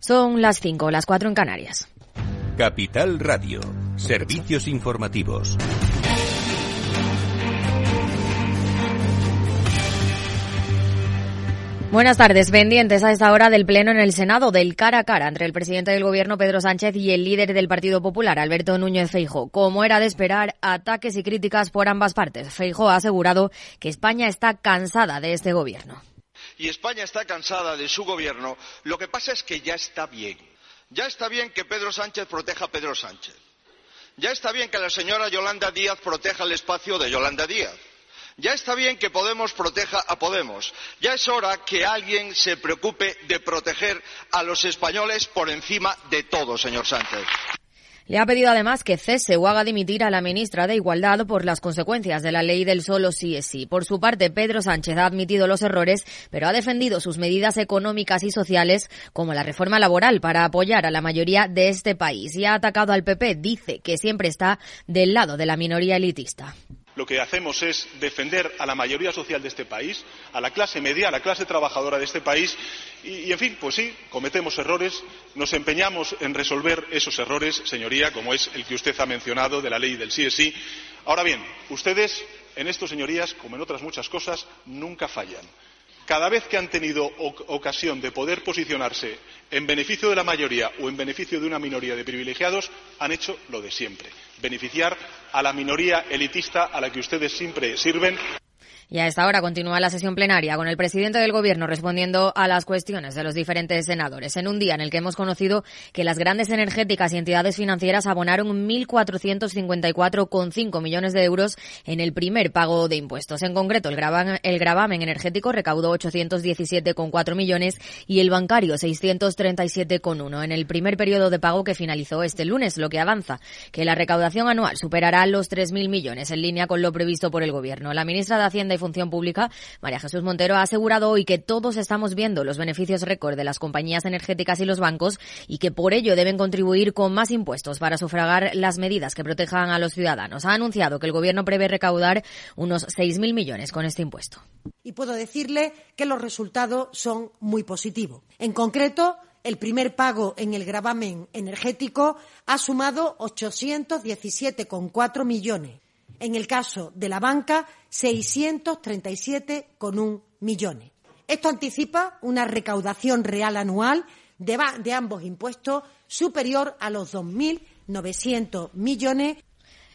Son las 5, las 4 en Canarias. Capital Radio, servicios informativos. Buenas tardes. Pendientes a esta hora del Pleno en el Senado del cara a cara entre el presidente del Gobierno, Pedro Sánchez, y el líder del Partido Popular, Alberto Núñez Feijo. Como era de esperar, ataques y críticas por ambas partes. Feijo ha asegurado que España está cansada de este Gobierno. Y España está cansada de su Gobierno. Lo que pasa es que ya está bien. Ya está bien que Pedro Sánchez proteja a Pedro Sánchez. Ya está bien que la señora Yolanda Díaz proteja el espacio de Yolanda Díaz. Ya está bien que Podemos proteja a Podemos. Ya es hora que alguien se preocupe de proteger a los españoles por encima de todo, señor Sánchez. Le ha pedido además que cese o haga dimitir a la ministra de Igualdad por las consecuencias de la ley del solo sí es sí. Por su parte, Pedro Sánchez ha admitido los errores, pero ha defendido sus medidas económicas y sociales, como la reforma laboral, para apoyar a la mayoría de este país. Y ha atacado al PP. Dice que siempre está del lado de la minoría elitista lo que hacemos es defender a la mayoría social de este país, a la clase media, a la clase trabajadora de este país y, en fin, pues sí, cometemos errores, nos empeñamos en resolver esos errores, señoría, como es el que usted ha mencionado de la ley del sí es sí. Ahora bien, ustedes en esto, señorías, como en otras muchas cosas, nunca fallan cada vez que han tenido ocasión de poder posicionarse en beneficio de la mayoría o en beneficio de una minoría de privilegiados, han hecho lo de siempre beneficiar a la minoría elitista a la que ustedes siempre sirven. Y a esta hora continúa la sesión plenaria con el presidente del Gobierno respondiendo a las cuestiones de los diferentes senadores. En un día en el que hemos conocido que las grandes energéticas y entidades financieras abonaron 1.454,5 millones de euros en el primer pago de impuestos. En concreto, el gravamen, el gravamen energético recaudó 817,4 millones y el bancario 637,1 en el primer periodo de pago que finalizó este lunes, lo que avanza que la recaudación anual superará los 3.000 millones en línea con lo previsto por el Gobierno. La ministra de Hacienda Función Pública, María Jesús Montero, ha asegurado hoy que todos estamos viendo los beneficios récord de las compañías energéticas y los bancos y que por ello deben contribuir con más impuestos para sufragar las medidas que protejan a los ciudadanos. Ha anunciado que el Gobierno prevé recaudar unos 6.000 millones con este impuesto. Y puedo decirle que los resultados son muy positivos. En concreto, el primer pago en el gravamen energético ha sumado 817,4 millones en el caso de la banca, 637,1 millones. Esto anticipa una recaudación real anual de, de ambos impuestos superior a los 2.900 millones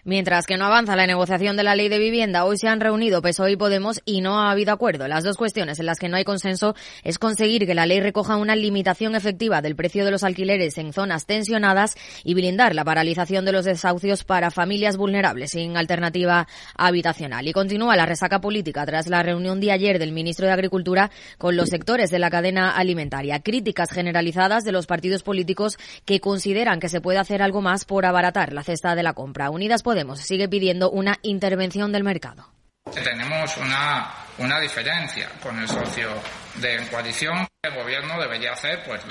Mientras que no avanza la negociación de la ley de vivienda, hoy se han reunido PSOE y Podemos y no ha habido acuerdo. Las dos cuestiones en las que no hay consenso es conseguir que la ley recoja una limitación efectiva del precio de los alquileres en zonas tensionadas y blindar la paralización de los desahucios para familias vulnerables sin alternativa habitacional. Y continúa la resaca política tras la reunión de ayer del ministro de Agricultura con los sectores de la cadena alimentaria. Críticas generalizadas de los partidos políticos que consideran que se puede hacer algo más por abaratar la cesta de la compra. Unidas Podemos sigue pidiendo una intervención del mercado. Tenemos una, una diferencia con el socio de coalición. El gobierno debería hacer pues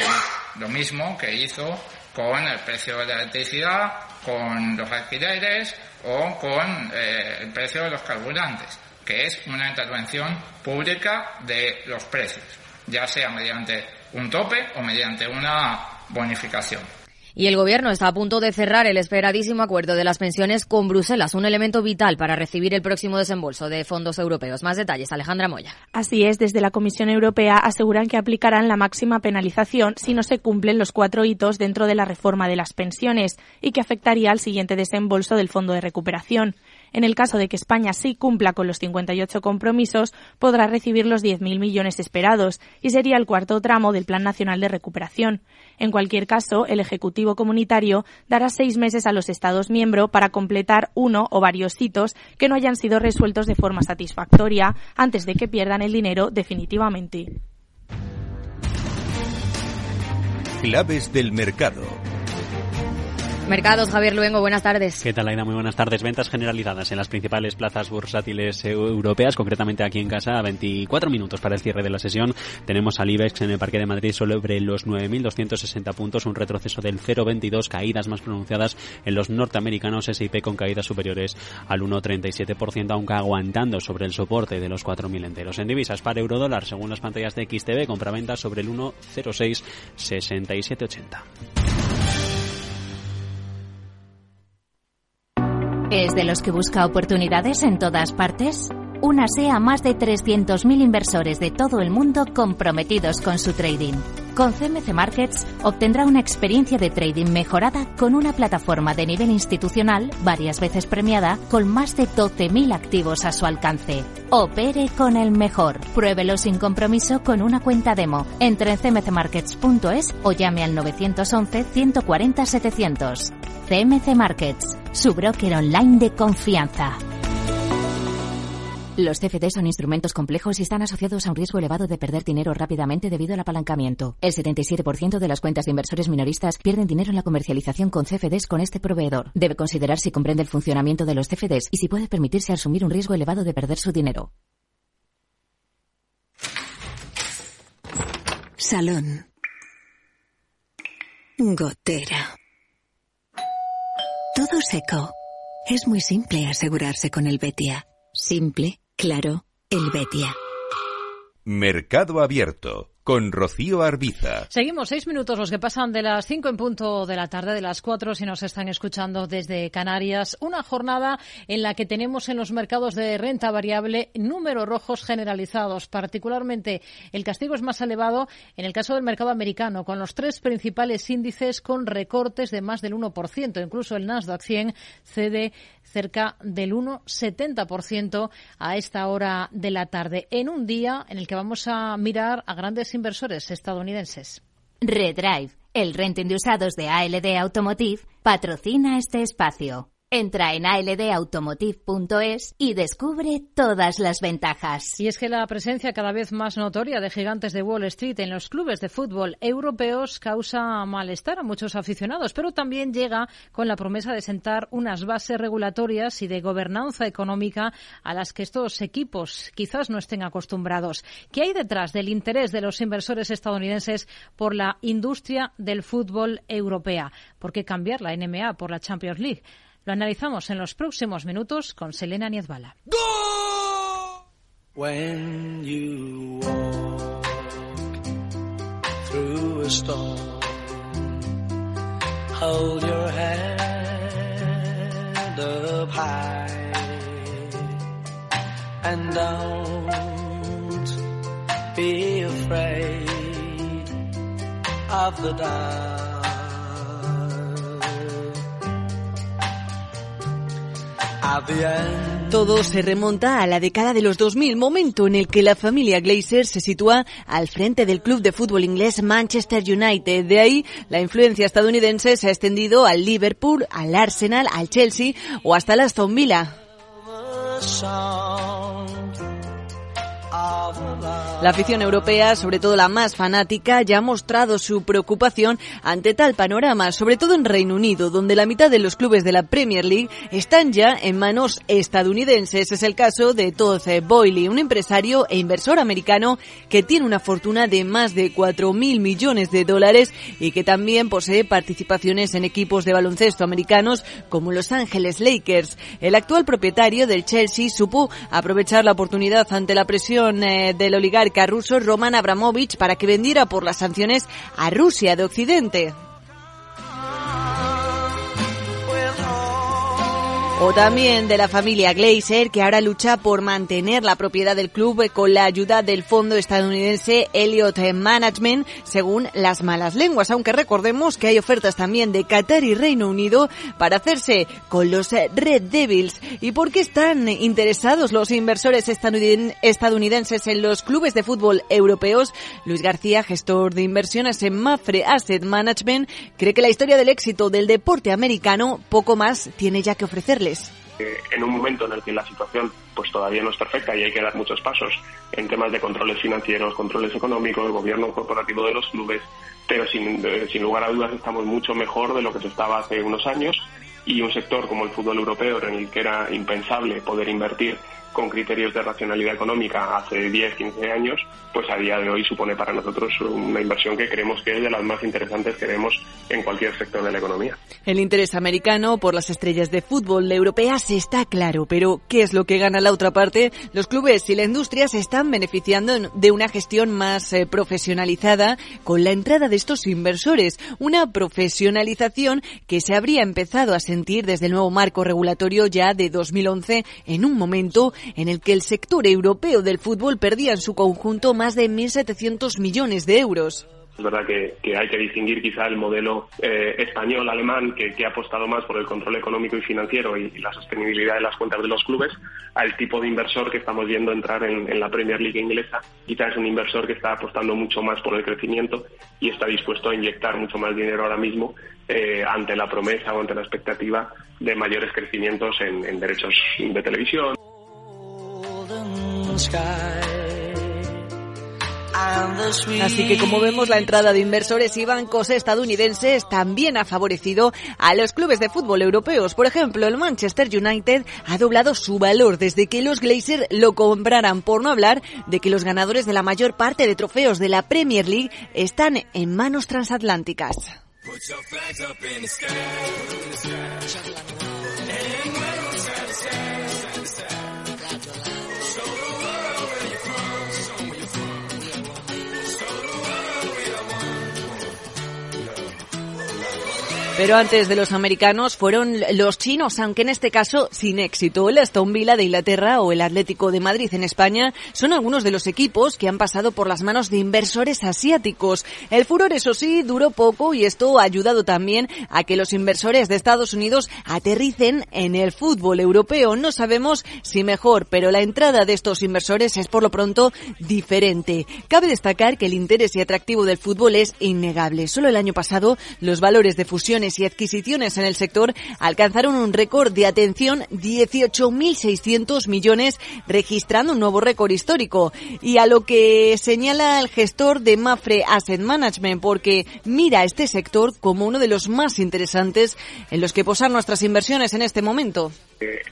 lo, mismo que hizo con el precio de la electricidad, con los alquileres o con eh, el precio de los carburantes, que es una intervención pública de los precios, ya sea mediante un tope o mediante una bonificación. Y el Gobierno está a punto de cerrar el esperadísimo acuerdo de las pensiones con Bruselas, un elemento vital para recibir el próximo desembolso de fondos europeos. Más detalles, Alejandra Moya. Así es, desde la Comisión Europea aseguran que aplicarán la máxima penalización si no se cumplen los cuatro hitos dentro de la reforma de las pensiones y que afectaría al siguiente desembolso del Fondo de Recuperación. En el caso de que España sí cumpla con los 58 compromisos, podrá recibir los 10.000 millones esperados y sería el cuarto tramo del Plan Nacional de Recuperación. En cualquier caso, el Ejecutivo Comunitario dará seis meses a los Estados miembros para completar uno o varios hitos que no hayan sido resueltos de forma satisfactoria antes de que pierdan el dinero definitivamente. Claves del mercado. Mercados, Javier Luengo, buenas tardes. ¿Qué tal, Aida? Muy buenas tardes. Ventas generalizadas en las principales plazas bursátiles europeas, concretamente aquí en casa, a 24 minutos para el cierre de la sesión. Tenemos al IBEX en el Parque de Madrid sobre los 9.260 puntos, un retroceso del 0,22, caídas más pronunciadas en los norteamericanos S&P con caídas superiores al 1,37%, aunque aguantando sobre el soporte de los 4.000 enteros. En divisas para eurodólar, según las pantallas de XTV, compra-venta sobre el 1,066780. ¿Es de los que busca oportunidades en todas partes? Únase a más de 300.000 inversores de todo el mundo comprometidos con su trading. Con CMC Markets obtendrá una experiencia de trading mejorada con una plataforma de nivel institucional varias veces premiada con más de 12.000 activos a su alcance. Opere con el mejor. Pruébelo sin compromiso con una cuenta demo. Entre en cmcmarkets.es o llame al 911 140 700. CMC Markets, su broker online de confianza. Los CFD son instrumentos complejos y están asociados a un riesgo elevado de perder dinero rápidamente debido al apalancamiento. El 77% de las cuentas de inversores minoristas pierden dinero en la comercialización con CFDs con este proveedor. Debe considerar si comprende el funcionamiento de los CFDs y si puede permitirse asumir un riesgo elevado de perder su dinero. Salón. Gotera. Todo seco. Es muy simple asegurarse con el Betia. Simple, claro, el Betia. Mercado Abierto con Rocío Arbiza. Seguimos seis minutos los que pasan de las cinco en punto de la tarde, de las cuatro si nos están escuchando desde Canarias. Una jornada en la que tenemos en los mercados de renta variable números rojos generalizados. Particularmente el castigo es más elevado en el caso del mercado americano, con los tres principales índices con recortes de más del 1%. Incluso el Nasdaq 100 cede cerca del 1,70% a esta hora de la tarde, en un día en el que vamos a mirar a grandes inversores estadounidenses. Redrive, el renting de usados de ALD Automotive, patrocina este espacio. Entra en aldautomotive.es y descubre todas las ventajas. Y es que la presencia cada vez más notoria de gigantes de Wall Street en los clubes de fútbol europeos causa malestar a muchos aficionados, pero también llega con la promesa de sentar unas bases regulatorias y de gobernanza económica a las que estos equipos quizás no estén acostumbrados. ¿Qué hay detrás del interés de los inversores estadounidenses por la industria del fútbol europea? ¿Por qué cambiar la NBA por la Champions League? Lo analizamos en los próximos minutos con Selena Niezbala. When you walk through a storm, hold your head up high and don't be afraid of the dark. Todo se remonta a la década de los 2000, momento en el que la familia Glazer se sitúa al frente del club de fútbol inglés Manchester United. De ahí, la influencia estadounidense se ha extendido al Liverpool, al Arsenal, al Chelsea o hasta la Aston Villa. La afición europea, sobre todo la más fanática, ya ha mostrado su preocupación ante tal panorama, sobre todo en Reino Unido, donde la mitad de los clubes de la Premier League están ya en manos estadounidenses. Es el caso de Todd Boyle, un empresario e inversor americano que tiene una fortuna de más de 4.000 millones de dólares y que también posee participaciones en equipos de baloncesto americanos como Los Ángeles Lakers. El actual propietario del Chelsea supo aprovechar la oportunidad ante la presión eh, del oligarca ruso Roman Abramovich para que vendiera por las sanciones a Rusia de Occidente. O también de la familia Glazer, que ahora lucha por mantener la propiedad del club con la ayuda del fondo estadounidense Elliott Management, según las malas lenguas. Aunque recordemos que hay ofertas también de Qatar y Reino Unido para hacerse con los Red Devils. ¿Y por qué están interesados los inversores estadounidenses en los clubes de fútbol europeos? Luis García, gestor de inversiones en Mafre Asset Management, cree que la historia del éxito del deporte americano poco más tiene ya que ofrecerles. En un momento en el que la situación pues todavía no es perfecta y hay que dar muchos pasos en temas de controles financieros, controles económicos, el gobierno corporativo de los clubes, pero sin, sin lugar a dudas estamos mucho mejor de lo que se estaba hace unos años y un sector como el fútbol europeo en el que era impensable poder invertir con criterios de racionalidad económica hace 10, 15 años, pues a día de hoy supone para nosotros una inversión que creemos que es de las más interesantes que vemos en cualquier sector de la economía. El interés americano por las estrellas de fútbol europeas está claro, pero ¿qué es lo que gana la otra parte? Los clubes y la industria se están beneficiando de una gestión más eh, profesionalizada con la entrada de estos inversores, una profesionalización que se habría empezado a sentir desde el nuevo marco regulatorio ya de 2011 en un momento en el que el sector europeo del fútbol perdía en su conjunto más de 1.700 millones de euros. Es verdad que, hay que distinguir quizá el modelo eh, español-alemán que, ha apostado más por el control económico y financiero y, la sostenibilidad de las cuentas de los clubes al tipo de inversor que estamos viendo entrar en, la Premier League inglesa. Quizá es un inversor que está apostando mucho más por el crecimiento y está dispuesto a inyectar mucho más dinero ahora mismo eh, ante la promesa o ante la expectativa de mayores crecimientos en derechos de televisión. Así que como vemos la entrada de inversores y bancos estadounidenses también ha favorecido a los clubes de fútbol europeos. Por ejemplo, el Manchester United ha doblado su valor desde que los Glazers lo compraran, por no hablar de que los ganadores de la mayor parte de trofeos de la Premier League están en manos transatlánticas. Pero antes de los americanos fueron los chinos, aunque en este caso sin éxito. El Aston Villa de Inglaterra o el Atlético de Madrid en España son algunos de los equipos que han pasado por las manos de inversores asiáticos. El furor, eso sí, duró poco y esto ha ayudado también a que los inversores de Estados Unidos aterricen en el fútbol europeo. No sabemos si mejor, pero la entrada de estos inversores es por lo pronto diferente. Cabe destacar que el interés y atractivo del fútbol es innegable. Solo el año pasado los valores de fusión y adquisiciones en el sector alcanzaron un récord de atención 18.600 millones, registrando un nuevo récord histórico. Y a lo que señala el gestor de Mafre Asset Management, porque mira este sector como uno de los más interesantes en los que posar nuestras inversiones en este momento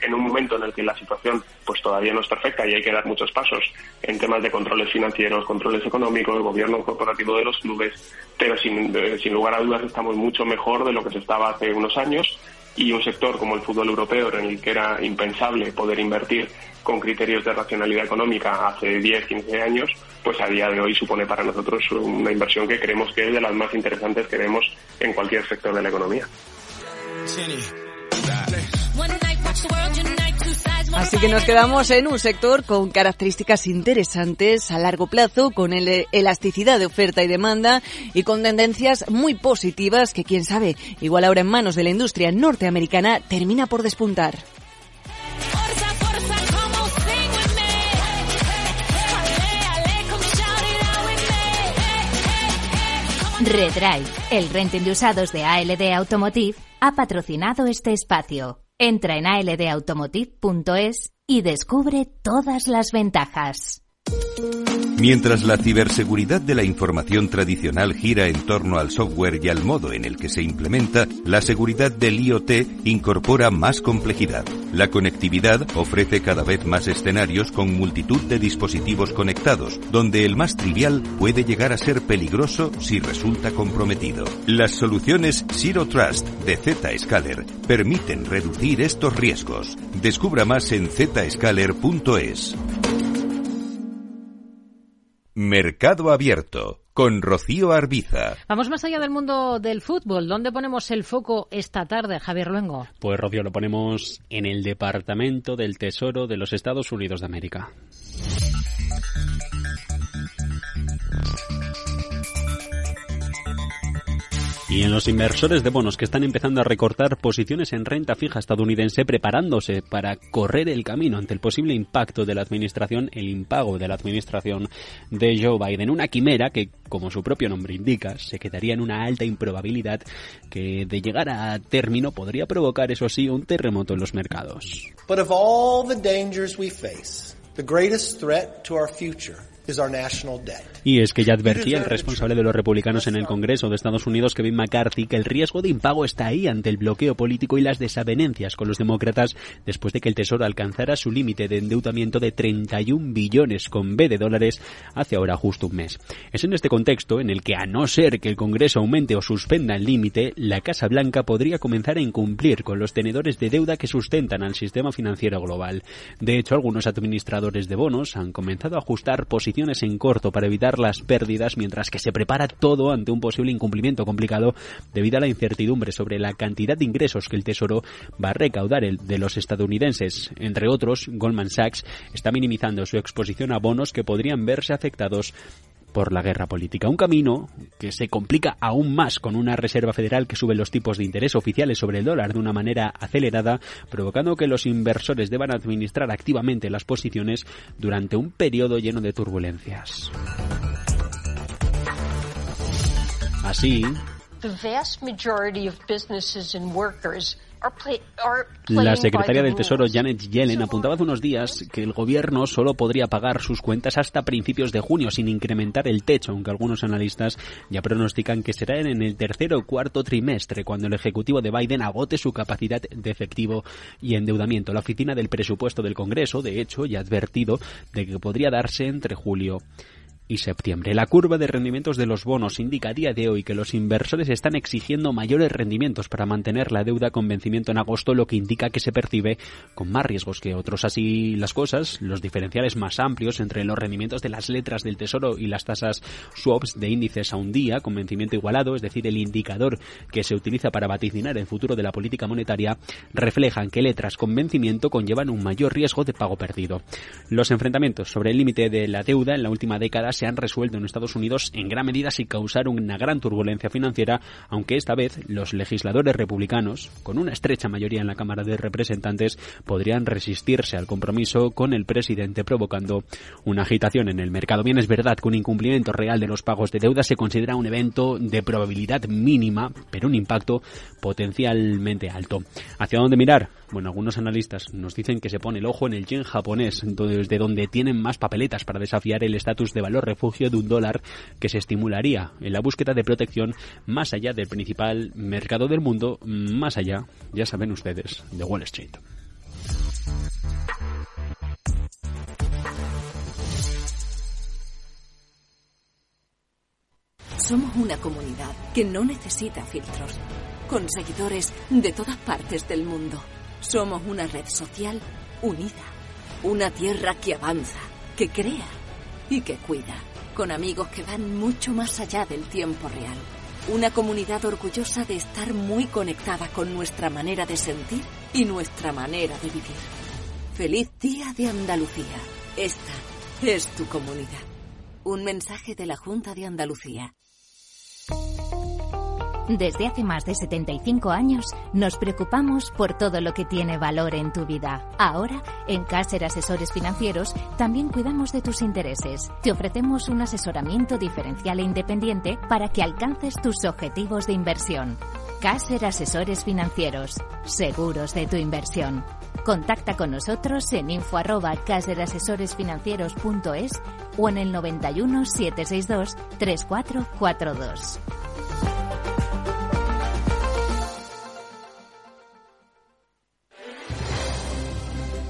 en un momento en el que la situación pues todavía no es perfecta y hay que dar muchos pasos en temas de controles financieros, controles económicos, el gobierno corporativo de los clubes, pero sin, eh, sin lugar a dudas estamos mucho mejor de lo que se estaba hace unos años y un sector como el fútbol europeo en el que era impensable poder invertir con criterios de racionalidad económica hace 10, 15 años, pues a día de hoy supone para nosotros una inversión que creemos que es de las más interesantes que vemos en cualquier sector de la economía. Así que nos quedamos en un sector con características interesantes a largo plazo, con elasticidad de oferta y demanda y con tendencias muy positivas que quién sabe, igual ahora en manos de la industria norteamericana, termina por despuntar. Redrive, el renting de usados de ALD Automotive, ha patrocinado este espacio. Entra en aldautomotive.es y descubre todas las ventajas. Mientras la ciberseguridad de la información tradicional gira en torno al software y al modo en el que se implementa, la seguridad del IoT incorpora más complejidad. La conectividad ofrece cada vez más escenarios con multitud de dispositivos conectados, donde el más trivial puede llegar a ser peligroso si resulta comprometido. Las soluciones Zero Trust de Zscaler permiten reducir estos riesgos. Descubra más en zscaler.es. Mercado Abierto con Rocío Arbiza. Vamos más allá del mundo del fútbol. ¿Dónde ponemos el foco esta tarde, Javier Luengo? Pues Rocío, lo ponemos en el Departamento del Tesoro de los Estados Unidos de América. Y en los inversores de bonos que están empezando a recortar posiciones en renta fija estadounidense preparándose para correr el camino ante el posible impacto de la administración, el impago de la administración de Joe Biden. Una quimera que, como su propio nombre indica, se quedaría en una alta improbabilidad que de llegar a término podría provocar, eso sí, un terremoto en los mercados. But of all the dangers we face, the greatest threat to our future y es que ya advertía el responsable de los republicanos en el Congreso de Estados Unidos, Kevin McCarthy, que el riesgo de impago está ahí ante el bloqueo político y las desavenencias con los demócratas después de que el Tesoro alcanzara su límite de endeudamiento de 31 billones con B de dólares hace ahora justo un mes. Es en este contexto en el que, a no ser que el Congreso aumente o suspenda el límite, la Casa Blanca podría comenzar a incumplir con los tenedores de deuda que sustentan al sistema financiero global. De hecho, algunos administradores de bonos han comenzado a ajustar posiciones en corto para evitar las pérdidas mientras que se prepara todo ante un posible incumplimiento complicado debido a la incertidumbre sobre la cantidad de ingresos que el Tesoro va a recaudar el de los estadounidenses. Entre otros, Goldman Sachs está minimizando su exposición a bonos que podrían verse afectados por la guerra política. Un camino que se complica aún más con una Reserva Federal que sube los tipos de interés oficiales sobre el dólar de una manera acelerada, provocando que los inversores deban administrar activamente las posiciones durante un periodo lleno de turbulencias. Así, la secretaria del Tesoro Janet Yellen apuntaba hace unos días que el gobierno solo podría pagar sus cuentas hasta principios de junio sin incrementar el techo, aunque algunos analistas ya pronostican que será en el tercer o cuarto trimestre cuando el ejecutivo de Biden agote su capacidad de efectivo y endeudamiento. La oficina del presupuesto del Congreso, de hecho, ya ha advertido de que podría darse entre julio y septiembre. La curva de rendimientos de los bonos indica a día de hoy que los inversores están exigiendo mayores rendimientos para mantener la deuda con vencimiento en agosto, lo que indica que se percibe con más riesgos que otros. Así las cosas, los diferenciales más amplios entre los rendimientos de las letras del Tesoro y las tasas swaps de índices a un día con vencimiento igualado, es decir, el indicador que se utiliza para vaticinar el futuro de la política monetaria, reflejan que letras con vencimiento conllevan un mayor riesgo de pago perdido. Los enfrentamientos sobre el límite de la deuda en la última década se han resuelto en Estados Unidos en gran medida sin causar una gran turbulencia financiera, aunque esta vez los legisladores republicanos, con una estrecha mayoría en la Cámara de Representantes, podrían resistirse al compromiso con el presidente provocando una agitación en el mercado. Bien es verdad que un incumplimiento real de los pagos de deuda se considera un evento de probabilidad mínima, pero un impacto potencialmente alto. ¿Hacia dónde mirar? Bueno, algunos analistas nos dicen que se pone el ojo en el yen japonés, desde donde tienen más papeletas para desafiar el estatus de valor refugio de un dólar que se estimularía en la búsqueda de protección más allá del principal mercado del mundo, más allá, ya saben ustedes, de Wall Street. Somos una comunidad que no necesita filtros, con seguidores de todas partes del mundo somos una red social unida, una tierra que avanza, que crea y que cuida, con amigos que van mucho más allá del tiempo real. Una comunidad orgullosa de estar muy conectada con nuestra manera de sentir y nuestra manera de vivir. Feliz Día de Andalucía. Esta es tu comunidad. Un mensaje de la Junta de Andalucía. Desde hace más de 75 años nos preocupamos por todo lo que tiene valor en tu vida. Ahora, en Caser Asesores Financieros, también cuidamos de tus intereses. Te ofrecemos un asesoramiento diferencial e independiente para que alcances tus objetivos de inversión. Caser Asesores Financieros, seguros de tu inversión. Contacta con nosotros en info arroba caserasesoresfinancieros.es o en el 91 762 3442.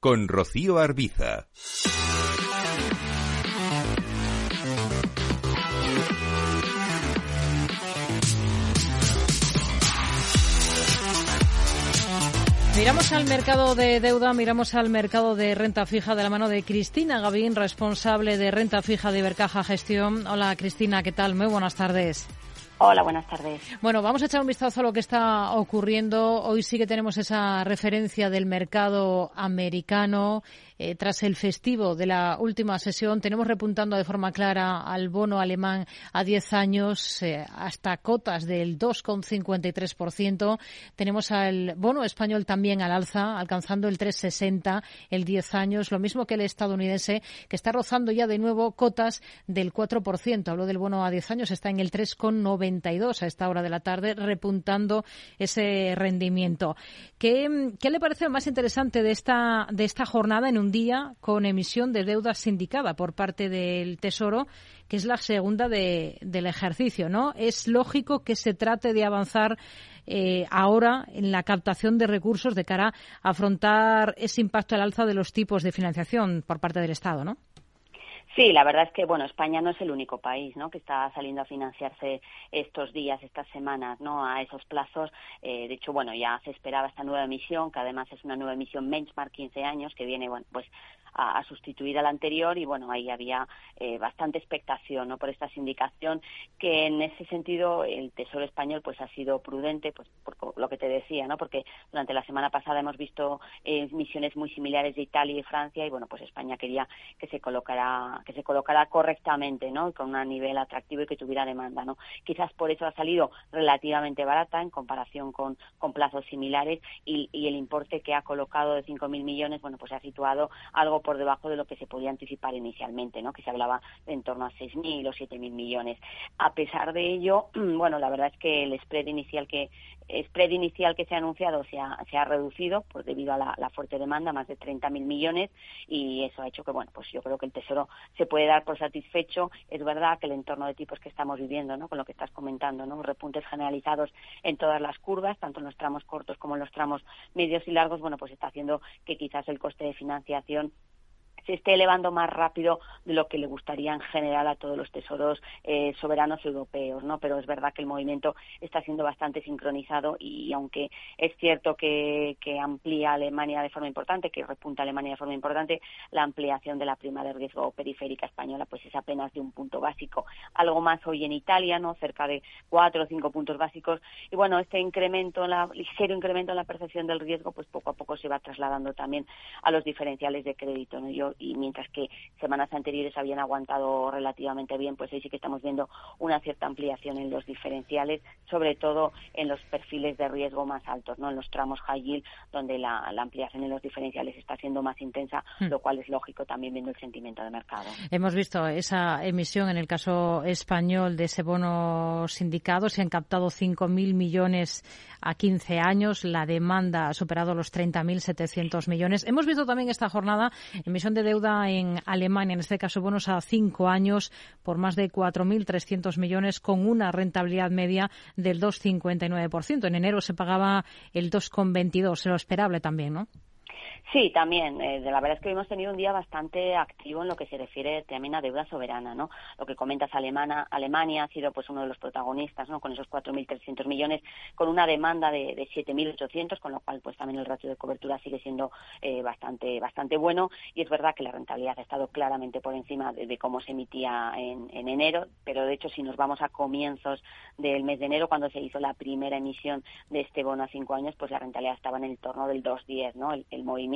con Rocío Arbiza. Miramos al mercado de deuda, miramos al mercado de renta fija de la mano de Cristina Gavín, responsable de renta fija de Ibercaja Gestión. Hola Cristina, ¿qué tal? Muy buenas tardes. Hola, buenas tardes. Bueno, vamos a echar un vistazo a lo que está ocurriendo. Hoy sí que tenemos esa referencia del mercado americano. Eh, tras el festivo de la última sesión, tenemos repuntando de forma clara al bono alemán a 10 años eh, hasta cotas del 2,53%. Tenemos al bono español también al alza, alcanzando el 3,60 el 10 años, lo mismo que el estadounidense, que está rozando ya de nuevo cotas del 4%. Hablo del bono a 10 años, está en el 3,92 a esta hora de la tarde, repuntando ese rendimiento. ¿Qué, qué le parece más interesante de esta, de esta jornada en un día con emisión de deuda sindicada por parte del Tesoro, que es la segunda del ejercicio, ¿no? Es lógico que se trate de avanzar eh, ahora en la captación de recursos de cara a afrontar ese impacto al alza de los tipos de financiación por parte del Estado, ¿no? Sí, la verdad es que bueno, España no es el único país, ¿no? Que está saliendo a financiarse estos días, estas semanas, ¿no? A esos plazos. Eh, de hecho, bueno, ya se esperaba esta nueva emisión, que además es una nueva emisión benchmark 15 años, que viene, bueno, pues a, sustituir al anterior y bueno, ahí había eh, bastante expectación ¿no? por esta sindicación que en ese sentido el Tesoro español pues ha sido prudente pues por lo que te decía, ¿no? porque durante la semana pasada hemos visto eh, misiones muy similares de Italia y Francia y bueno, pues España quería que se colocara que se colocara correctamente, ¿no? con un nivel atractivo y que tuviera demanda, ¿no? Quizás por eso ha salido relativamente barata en comparación con, con plazos similares y, y el importe que ha colocado de 5.000 millones, bueno, pues se ha situado algo por debajo de lo que se podía anticipar inicialmente, ¿no? que se hablaba en torno a 6.000 o 7.000 millones. A pesar de ello, bueno, la verdad es que el spread inicial que spread inicial que se ha anunciado se ha, se ha reducido pues debido a la, fuerte demanda, más de 30.000 millones, y eso ha hecho que, bueno, pues yo creo que el Tesoro se puede dar por satisfecho. Es verdad que el entorno de tipos que estamos viviendo, ¿no? Con lo que estás comentando, ¿no? Repuntes generalizados en todas las curvas, tanto en los tramos cortos como en los tramos medios y largos, bueno, pues está haciendo que quizás el coste de financiación se esté elevando más rápido de lo que le gustaría en general a todos los tesoros eh, soberanos europeos, ¿no? Pero es verdad que el movimiento está siendo bastante sincronizado y aunque es cierto que, amplía Alemania de forma importante, que repunta Alemania de forma importante, la ampliación de la prima de riesgo periférica española pues es apenas de un punto básico. Algo más hoy en Italia, ¿no? Cerca de cuatro o cinco puntos básicos. Y bueno, este incremento, la, ligero incremento en la percepción del riesgo, pues poco a poco se va trasladando también a los diferenciales de crédito. ¿no? Yo y mientras que semanas anteriores habían aguantado relativamente bien, pues hoy sí que estamos viendo una cierta ampliación en los diferenciales, sobre todo en los perfiles de riesgo más altos, ¿no? En los tramos high yield, donde la, ampliación en los diferenciales está siendo más intensa, hmm. lo cual es lógico también viendo el sentimiento de mercado. Hemos visto esa emisión en el caso español de ese bono sindicado, se han captado 5.000 millones a 15 años, la demanda ha superado los 30.700 millones. Hemos visto también esta jornada emisión de deuda en Alemania, en este caso bonos a cinco años por más de 4.300 millones con una rentabilidad media del 2,59%. En enero se pagaba el 2,22, lo esperable también, ¿no? Sí, también. Eh, la verdad es que hemos tenido un día bastante activo en lo que se refiere también a deuda soberana, ¿no? Lo que comentas, Alemana, Alemania ha sido pues uno de los protagonistas, ¿no? Con esos 4.300 millones, con una demanda de, de 7.800, con lo cual pues también el ratio de cobertura sigue siendo eh, bastante bastante bueno y es verdad que la rentabilidad ha estado claramente por encima de, cómo se emitía en, en, enero, pero de hecho si nos vamos a comienzos del mes de enero, cuando se hizo la primera emisión de este bono a cinco años, pues la rentabilidad estaba en el torno del 2.10, ¿no? El movimiento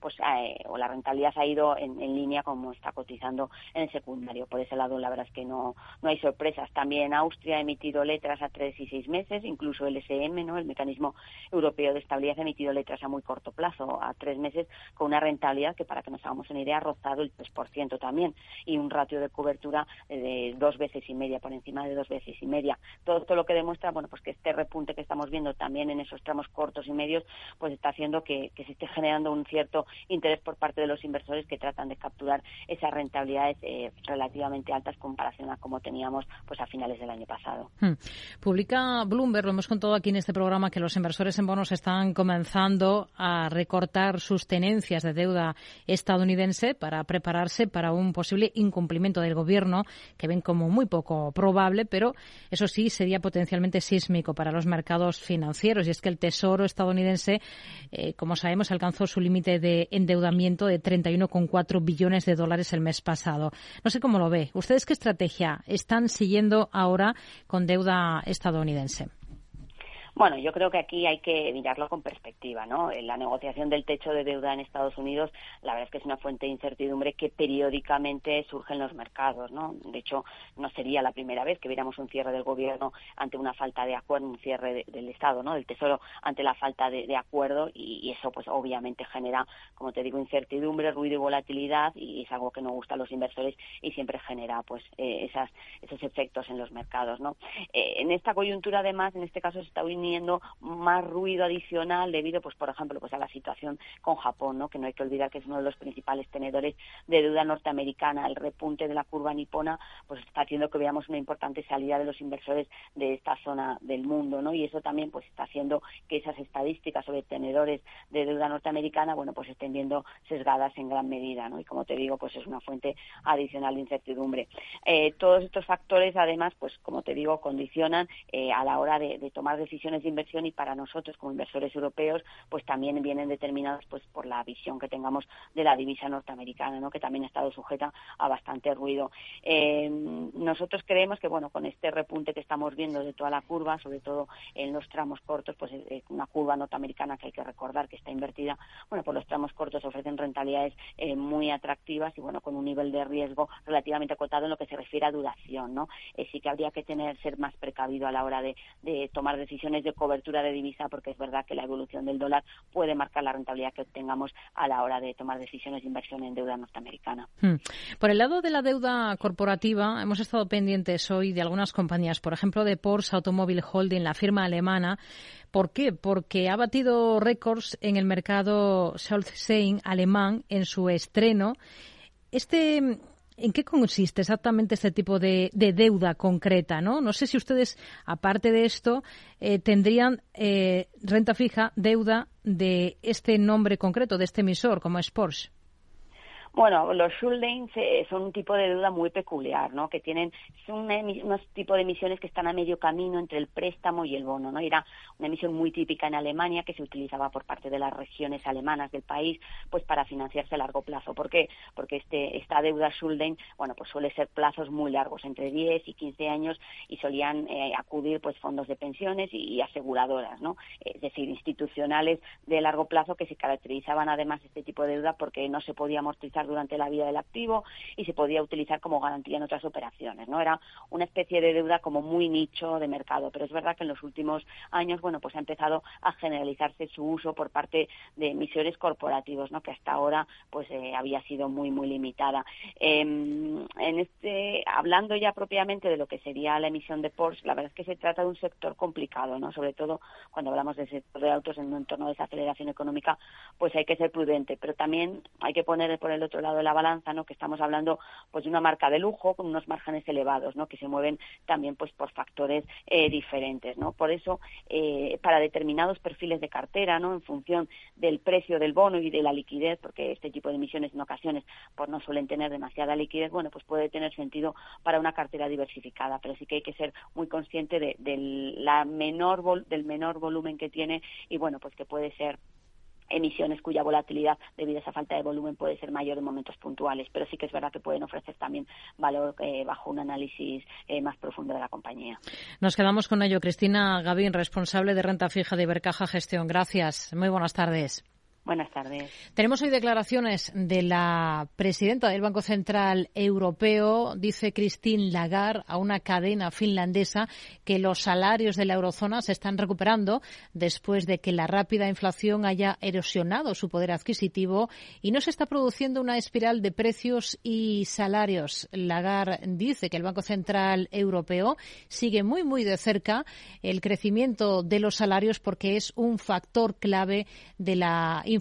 pues eh, o la rentabilidad ha ido en, línea como está cotizando en el secundario. Por ese lado, la verdad es que no, no hay sorpresas. También Austria ha emitido letras a tres y seis meses, incluso el SM, ¿no? el Mecanismo Europeo de Estabilidad, ha emitido letras a muy corto plazo, a tres meses, con una rentabilidad que, para que nos hagamos una idea, ha rozado el 3% también y un ratio de cobertura de dos veces y media, por encima de dos veces y media. Todo esto lo que demuestra, bueno, pues que este repunte que estamos viendo también en esos tramos cortos y medios, pues está haciendo que se esté generando generando un cierto interés por parte de los inversores que tratan de capturar esas rentabilidades eh, relativamente altas en comparación a como teníamos pues a finales del año pasado. Hmm. Publica Bloomberg, lo hemos contado aquí en este programa, que los inversores en bonos están comenzando a recortar sus tenencias de deuda estadounidense para prepararse para un posible incumplimiento del gobierno que ven como muy poco probable, pero eso sí sería potencialmente sísmico para los mercados financieros. Y es que el Tesoro estadounidense, eh, como sabemos, alcanzó su límite de endeudamiento de 31,4 billones de dólares el mes pasado. No sé cómo lo ve. ¿Ustedes qué estrategia están siguiendo ahora con deuda estadounidense? Bueno, yo creo que aquí hay que mirarlo con perspectiva, ¿no? La negociación del techo de deuda en Estados Unidos, la verdad es que es una fuente de incertidumbre que periódicamente surge en los mercados, ¿no? De hecho, no sería la primera vez que viéramos un cierre del gobierno ante una falta de acuerdo, un cierre del Estado, ¿no? Del Tesoro ante la falta de, acuerdo y, eso, pues, obviamente genera, como te digo, incertidumbre, ruido y volatilidad y es algo que no gusta a los inversores y siempre genera, pues, eh, esas, esos efectos en los mercados, ¿no? Eh, en esta coyuntura, además, en este caso se está teniendo más ruido adicional debido, pues por ejemplo, pues a la situación con Japón, ¿no? Que no hay que olvidar que es uno de los principales tenedores de deuda norteamericana. El repunte de la curva nipona, pues está haciendo que veamos una importante salida de los inversores de esta zona del mundo, ¿no? Y eso también, pues está haciendo que esas estadísticas sobre tenedores de deuda norteamericana, bueno, pues estén viendo sesgadas en gran medida, ¿no? Y como te digo, pues es una fuente adicional de incertidumbre. Eh, todos estos factores, además, pues como te digo, condicionan eh, a la hora de tomar decisiones de inversión y para nosotros como inversores europeos pues también vienen determinados pues por la visión que tengamos de la divisa norteamericana, ¿no? que también ha estado sujeta a bastante ruido. Eh, nosotros creemos que bueno con este repunte que estamos viendo de toda la curva, sobre todo en los tramos cortos, pues es una curva norteamericana que hay que recordar que está invertida, bueno, por los tramos cortos ofrecen rentabilidades eh, muy atractivas y bueno con un nivel de riesgo relativamente acotado en lo que se refiere a duración, ¿no? Eh, sí que habría que tener ser más precavido a la hora de tomar decisiones de cobertura de divisa, porque es verdad que la evolución del dólar puede marcar la rentabilidad que obtengamos a la hora de tomar decisiones de inversión en deuda norteamericana. Hmm. Por el lado de la deuda corporativa, hemos estado pendientes hoy de algunas compañías, por ejemplo, de Porsche Automobile Holding, la firma alemana. ¿Por qué? Porque ha batido récords en el mercado Scholz-Sein alemán en su estreno. Este ¿En qué consiste exactamente este tipo de, deuda concreta? ¿no? no sé si ustedes, aparte de esto, eh, tendrían eh, renta fija, deuda de este nombre concreto, de este emisor, como es Porsche. Bueno, los eh, son un tipo de deuda muy peculiar, ¿no? Que tienen son unos tipo de emisiones que están a medio camino entre el préstamo y el bono, ¿no? Era una emisión muy típica en Alemania que se utilizaba por parte de las regiones alemanas del país, pues para financiarse a largo plazo. ¿Por qué? Porque este esta deuda Schulden, bueno, pues suele ser plazos muy largos, entre 10 y 15 años y solían eh, acudir pues fondos de pensiones y, aseguradoras, ¿no? Es decir, institucionales de largo plazo que se caracterizaban además este tipo de deuda porque no se podía amortizar durante la vida del activo y se podía utilizar como garantía en otras operaciones, ¿no? Era una especie de deuda como muy nicho de mercado, pero es verdad que en los últimos años, bueno, pues ha empezado a generalizarse su uso por parte de emisiones corporativos, ¿no? Que hasta ahora, pues eh, había sido muy, muy limitada. Em, en este, hablando ya propiamente de lo que sería la emisión de Porsche, la verdad es que se trata de un sector complicado, ¿no? Sobre todo cuando hablamos del sector de autos en un entorno de desaceleración económica, pues hay que ser prudente, pero también hay que poner por el otro lado de la balanza, ¿no? Que estamos hablando pues de una marca de lujo con unos márgenes elevados, ¿no? Que se mueven también pues por factores eh, diferentes, ¿no? Por eso eh, para determinados perfiles de cartera, ¿no? En función del precio del bono y de la liquidez, porque este tipo de emisiones en ocasiones pues no suelen tener demasiada liquidez, bueno, pues puede tener sentido para una cartera diversificada, pero sí que hay que ser muy consciente de, la menor del menor volumen que tiene y bueno, pues que puede ser emisiones cuya volatilidad debido a esa falta de volumen puede ser mayor en momentos puntuales, pero sí que es verdad que pueden ofrecer también valor eh, bajo un análisis eh, más profundo de la compañía. Nos quedamos con ello. Cristina Gavín, responsable de renta fija de Ibercaja Gestión. Gracias. Muy buenas tardes. Buenas tardes. Tenemos hoy declaraciones de la presidenta del Banco Central Europeo, dice Christine Lagarde, a una cadena finlandesa que los salarios de la eurozona se están recuperando después de que la rápida inflación haya erosionado su poder adquisitivo y no se está produciendo una espiral de precios y salarios. Lagarde dice que el Banco Central Europeo sigue muy, muy de cerca el crecimiento de los salarios porque es un factor clave de la inflación,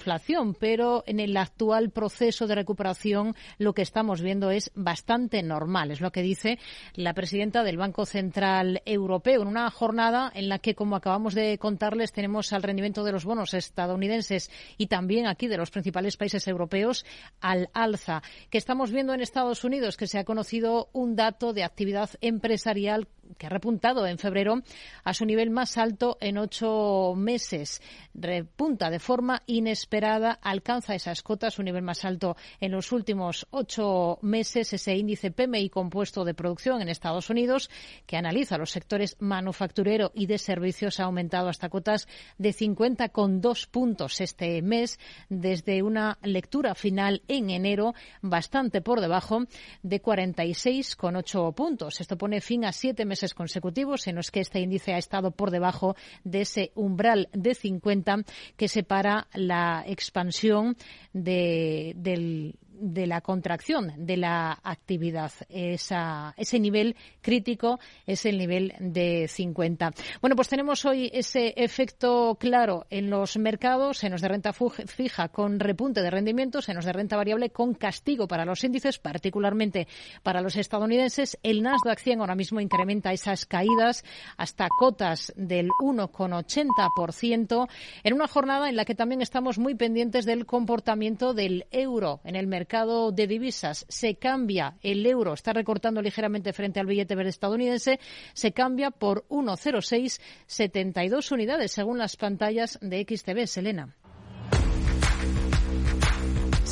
pero en el actual proceso de recuperación lo que estamos viendo es bastante normal, es lo que dice la presidenta del Banco Central Europeo en una jornada en la que, como acabamos de contarles, tenemos al rendimiento de los bonos estadounidenses y también aquí de los principales países europeos al alza. Que estamos viendo en Estados Unidos que se ha conocido un dato de actividad empresarial que ha repuntado en febrero a su nivel más alto en ocho meses. Repunta de forma inesperada, alcanza esas cotas, su nivel más alto en los últimos ocho meses. Ese índice PMI compuesto de producción en Estados Unidos, que analiza los sectores manufacturero y de servicios, ha aumentado hasta cotas de 50,2 puntos este mes, desde una lectura final en enero bastante por debajo de 46,8 puntos. Esto pone fin a siete meses consecutivos en los que este índice ha estado por debajo de ese umbral de 50 que separa la expansión de, del, de la contracción de la actividad. Ese nivel crítico es el nivel de 50. Bueno, pues tenemos hoy ese efecto claro en los mercados, en los de renta fija con repunte de rendimientos, en los de renta variable con castigo para los índices, particularmente para los estadounidenses. El Nasdaq 100 ahora mismo incrementa esas caídas hasta cotas del 1,80% en una jornada en la que también estamos muy pendientes del comportamiento del euro en el mercado mercado de divisas se cambia el euro, está recortando ligeramente frente al billete verde estadounidense, se cambia por 1,0672 unidades según las pantallas de XTB. Selena.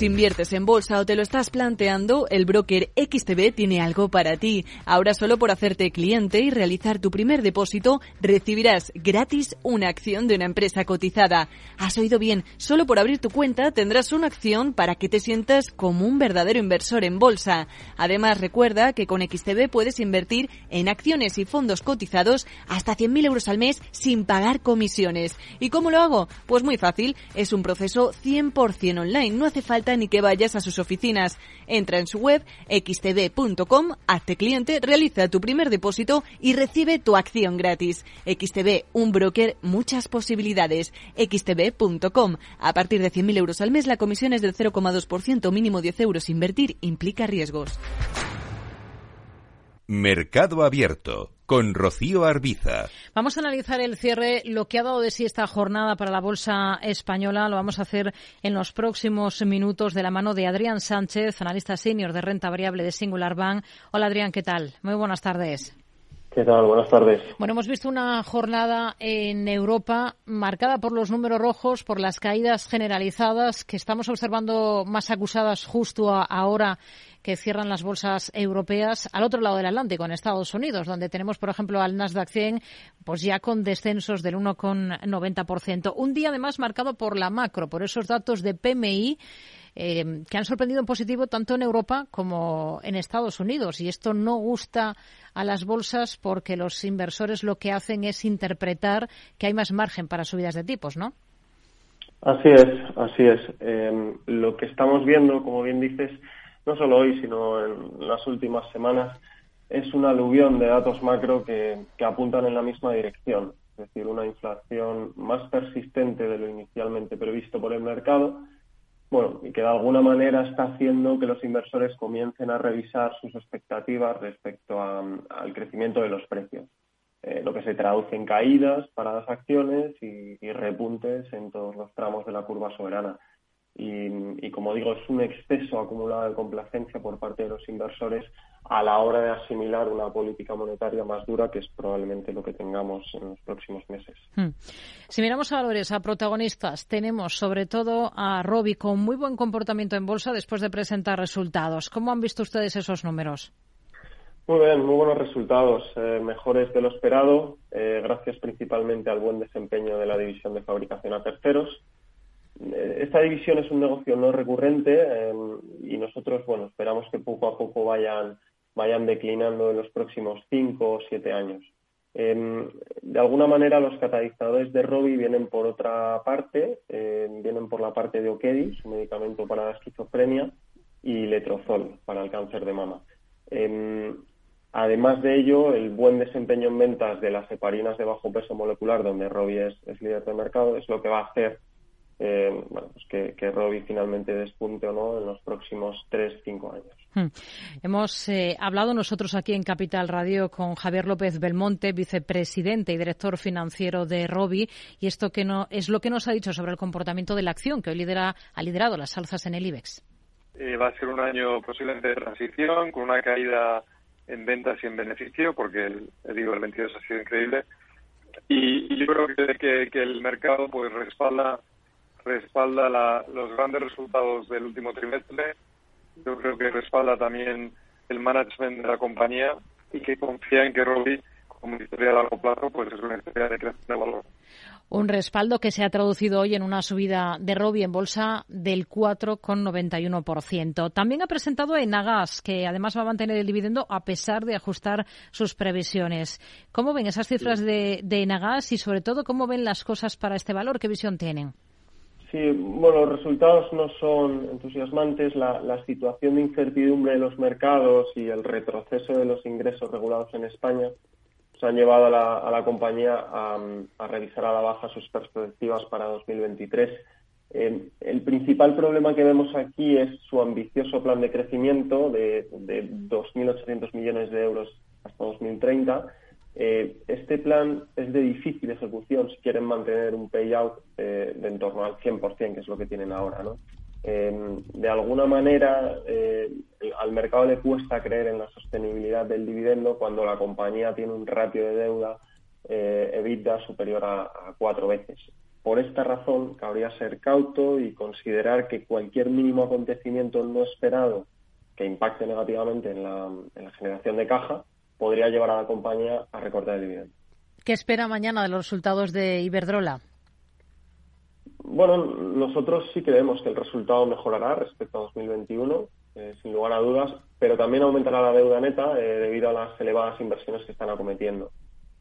Si inviertes en bolsa o te lo estás planteando, el broker XTB tiene algo para ti. Ahora solo por hacerte cliente y realizar tu primer depósito, recibirás gratis una acción de una empresa cotizada. Has oído bien, solo por abrir tu cuenta tendrás una acción para que te sientas como un verdadero inversor en bolsa. Además, recuerda que con XTB puedes invertir en acciones y fondos cotizados hasta 100.000 euros al mes sin pagar comisiones. ¿Y cómo lo hago? Pues muy fácil, es un proceso 100% online, no hace falta ni que vayas a sus oficinas. Entra en su web xtb.com, hazte cliente, realiza tu primer depósito y recibe tu acción gratis. XTB, un broker, muchas posibilidades. xtb.com. A partir de 100.000 euros al mes la comisión es del 0,2%, mínimo 10 euros. Invertir implica riesgos. Mercado Abierto con Rocío Arbiza. Vamos a analizar el cierre, lo que ha dado de sí esta jornada para la bolsa española. Lo vamos a hacer en los próximos minutos de la mano de Adrián Sánchez, analista senior de renta variable de Singular Bank. Hola Adrián, ¿qué tal? Muy buenas tardes. ¿Qué tal? Buenas tardes. Bueno, hemos visto una jornada en Europa marcada por los números rojos, por las caídas generalizadas que estamos observando más acusadas justo ahora que cierran las bolsas europeas al otro lado del Atlántico, en Estados Unidos, donde tenemos, por ejemplo, al Nasdaq 100, pues ya con descensos del 1,90%. Un día además marcado por la macro, por esos datos de PMI. Eh, que han sorprendido en positivo tanto en Europa como en Estados Unidos. Y esto no gusta a las bolsas porque los inversores lo que hacen es interpretar que hay más margen para subidas de tipos, ¿no? Así es, así es. Eh, lo que estamos viendo, como bien dices, no solo hoy, sino en las últimas semanas, es una aluvión de datos macro que, apuntan en la misma dirección, es decir, una inflación más persistente de lo inicialmente previsto por el mercado, bueno, y que de alguna manera está haciendo que los inversores comiencen a revisar sus expectativas respecto al crecimiento de los precios, eh, lo que se traduce en caídas para las acciones y repuntes en todos los tramos de la curva soberana. Y, como digo, es un exceso acumulado de complacencia por parte de los inversores a la hora de asimilar una política monetaria más dura, que es probablemente lo que tengamos en los próximos meses. Hmm. Si miramos a valores, a protagonistas, tenemos sobre todo a Robi con muy buen comportamiento en bolsa después de presentar resultados. ¿Cómo han visto ustedes esos números? Muy bien, muy buenos resultados, eh, mejores de lo esperado, eh, gracias principalmente al buen desempeño de la división de fabricación a terceros esta división es un negocio no recurrente eh, y nosotros, bueno, esperamos que poco a poco vayan, vayan declinando en los próximos cinco o siete años. Eh, de alguna manera, los catalizadores de Robi vienen por otra parte, vienen por la parte de Okedis, un medicamento para la esquizofrenia, y Letrozol para el cáncer de mama. además de ello, el buen desempeño en ventas de las heparinas de bajo peso molecular, donde Robi es líder de mercado, es lo que va a hacer eh, bueno, pues que, que Robbie finalmente despunte o no en los próximos tres, cinco años. Hmm. Hemos eh, hablado nosotros aquí en Capital Radio con Javier López Belmonte, vicepresidente y director financiero de Robi, y esto que no es lo que nos ha dicho sobre el comportamiento de la acción que hoy lidera, ha liderado las alzas en el IBEX. Eh, va a ser un año posiblemente de transición, con una caída en ventas y en beneficio, porque el, digo, el 22 ha sido increíble. Y, yo creo que, que, el mercado pues respalda respalda los grandes resultados del último trimestre yo creo que respalda también el management de la compañía y que confía en que Robi, como historia a largo plazo, pues es una historia de creación de valor. Un respaldo que se ha traducido hoy en una subida de Robi en bolsa del 4,91%. También ha presentado Enagas, que además va a mantener el dividendo a pesar de ajustar sus previsiones. ¿Cómo ven esas cifras de, de Enagas y, sobre todo, cómo ven las cosas para este valor? ¿Qué visión tienen? Sí, bueno, los resultados no son entusiasmantes. La, situación de incertidumbre de los mercados y el retroceso de los ingresos regulados en España se han llevado a la, compañía a, revisar a la baja sus perspectivas para 2023. Eh, el principal problema que vemos aquí es su ambicioso plan de crecimiento de, de 2.800 millones de euros hasta 2030 eh, este plan es de difícil ejecución si quieren mantener un payout eh, de en torno al 100%, que es lo que tienen ahora. ¿no? de alguna manera, eh, al mercado le cuesta creer en la sostenibilidad del dividendo cuando la compañía tiene un ratio de deuda EBITDA superior a, cuatro veces. Por esta razón, cabría ser cauto y considerar que cualquier mínimo acontecimiento no esperado que impacte negativamente en la generación de caja podría llevar a la compañía a recortar el dividendo. ¿Qué espera mañana de los resultados de Iberdrola? Bueno, nosotros sí creemos que el resultado mejorará respecto a 2021, eh, sin lugar a dudas, pero también aumentará la deuda neta eh, debido a las elevadas inversiones que están acometiendo.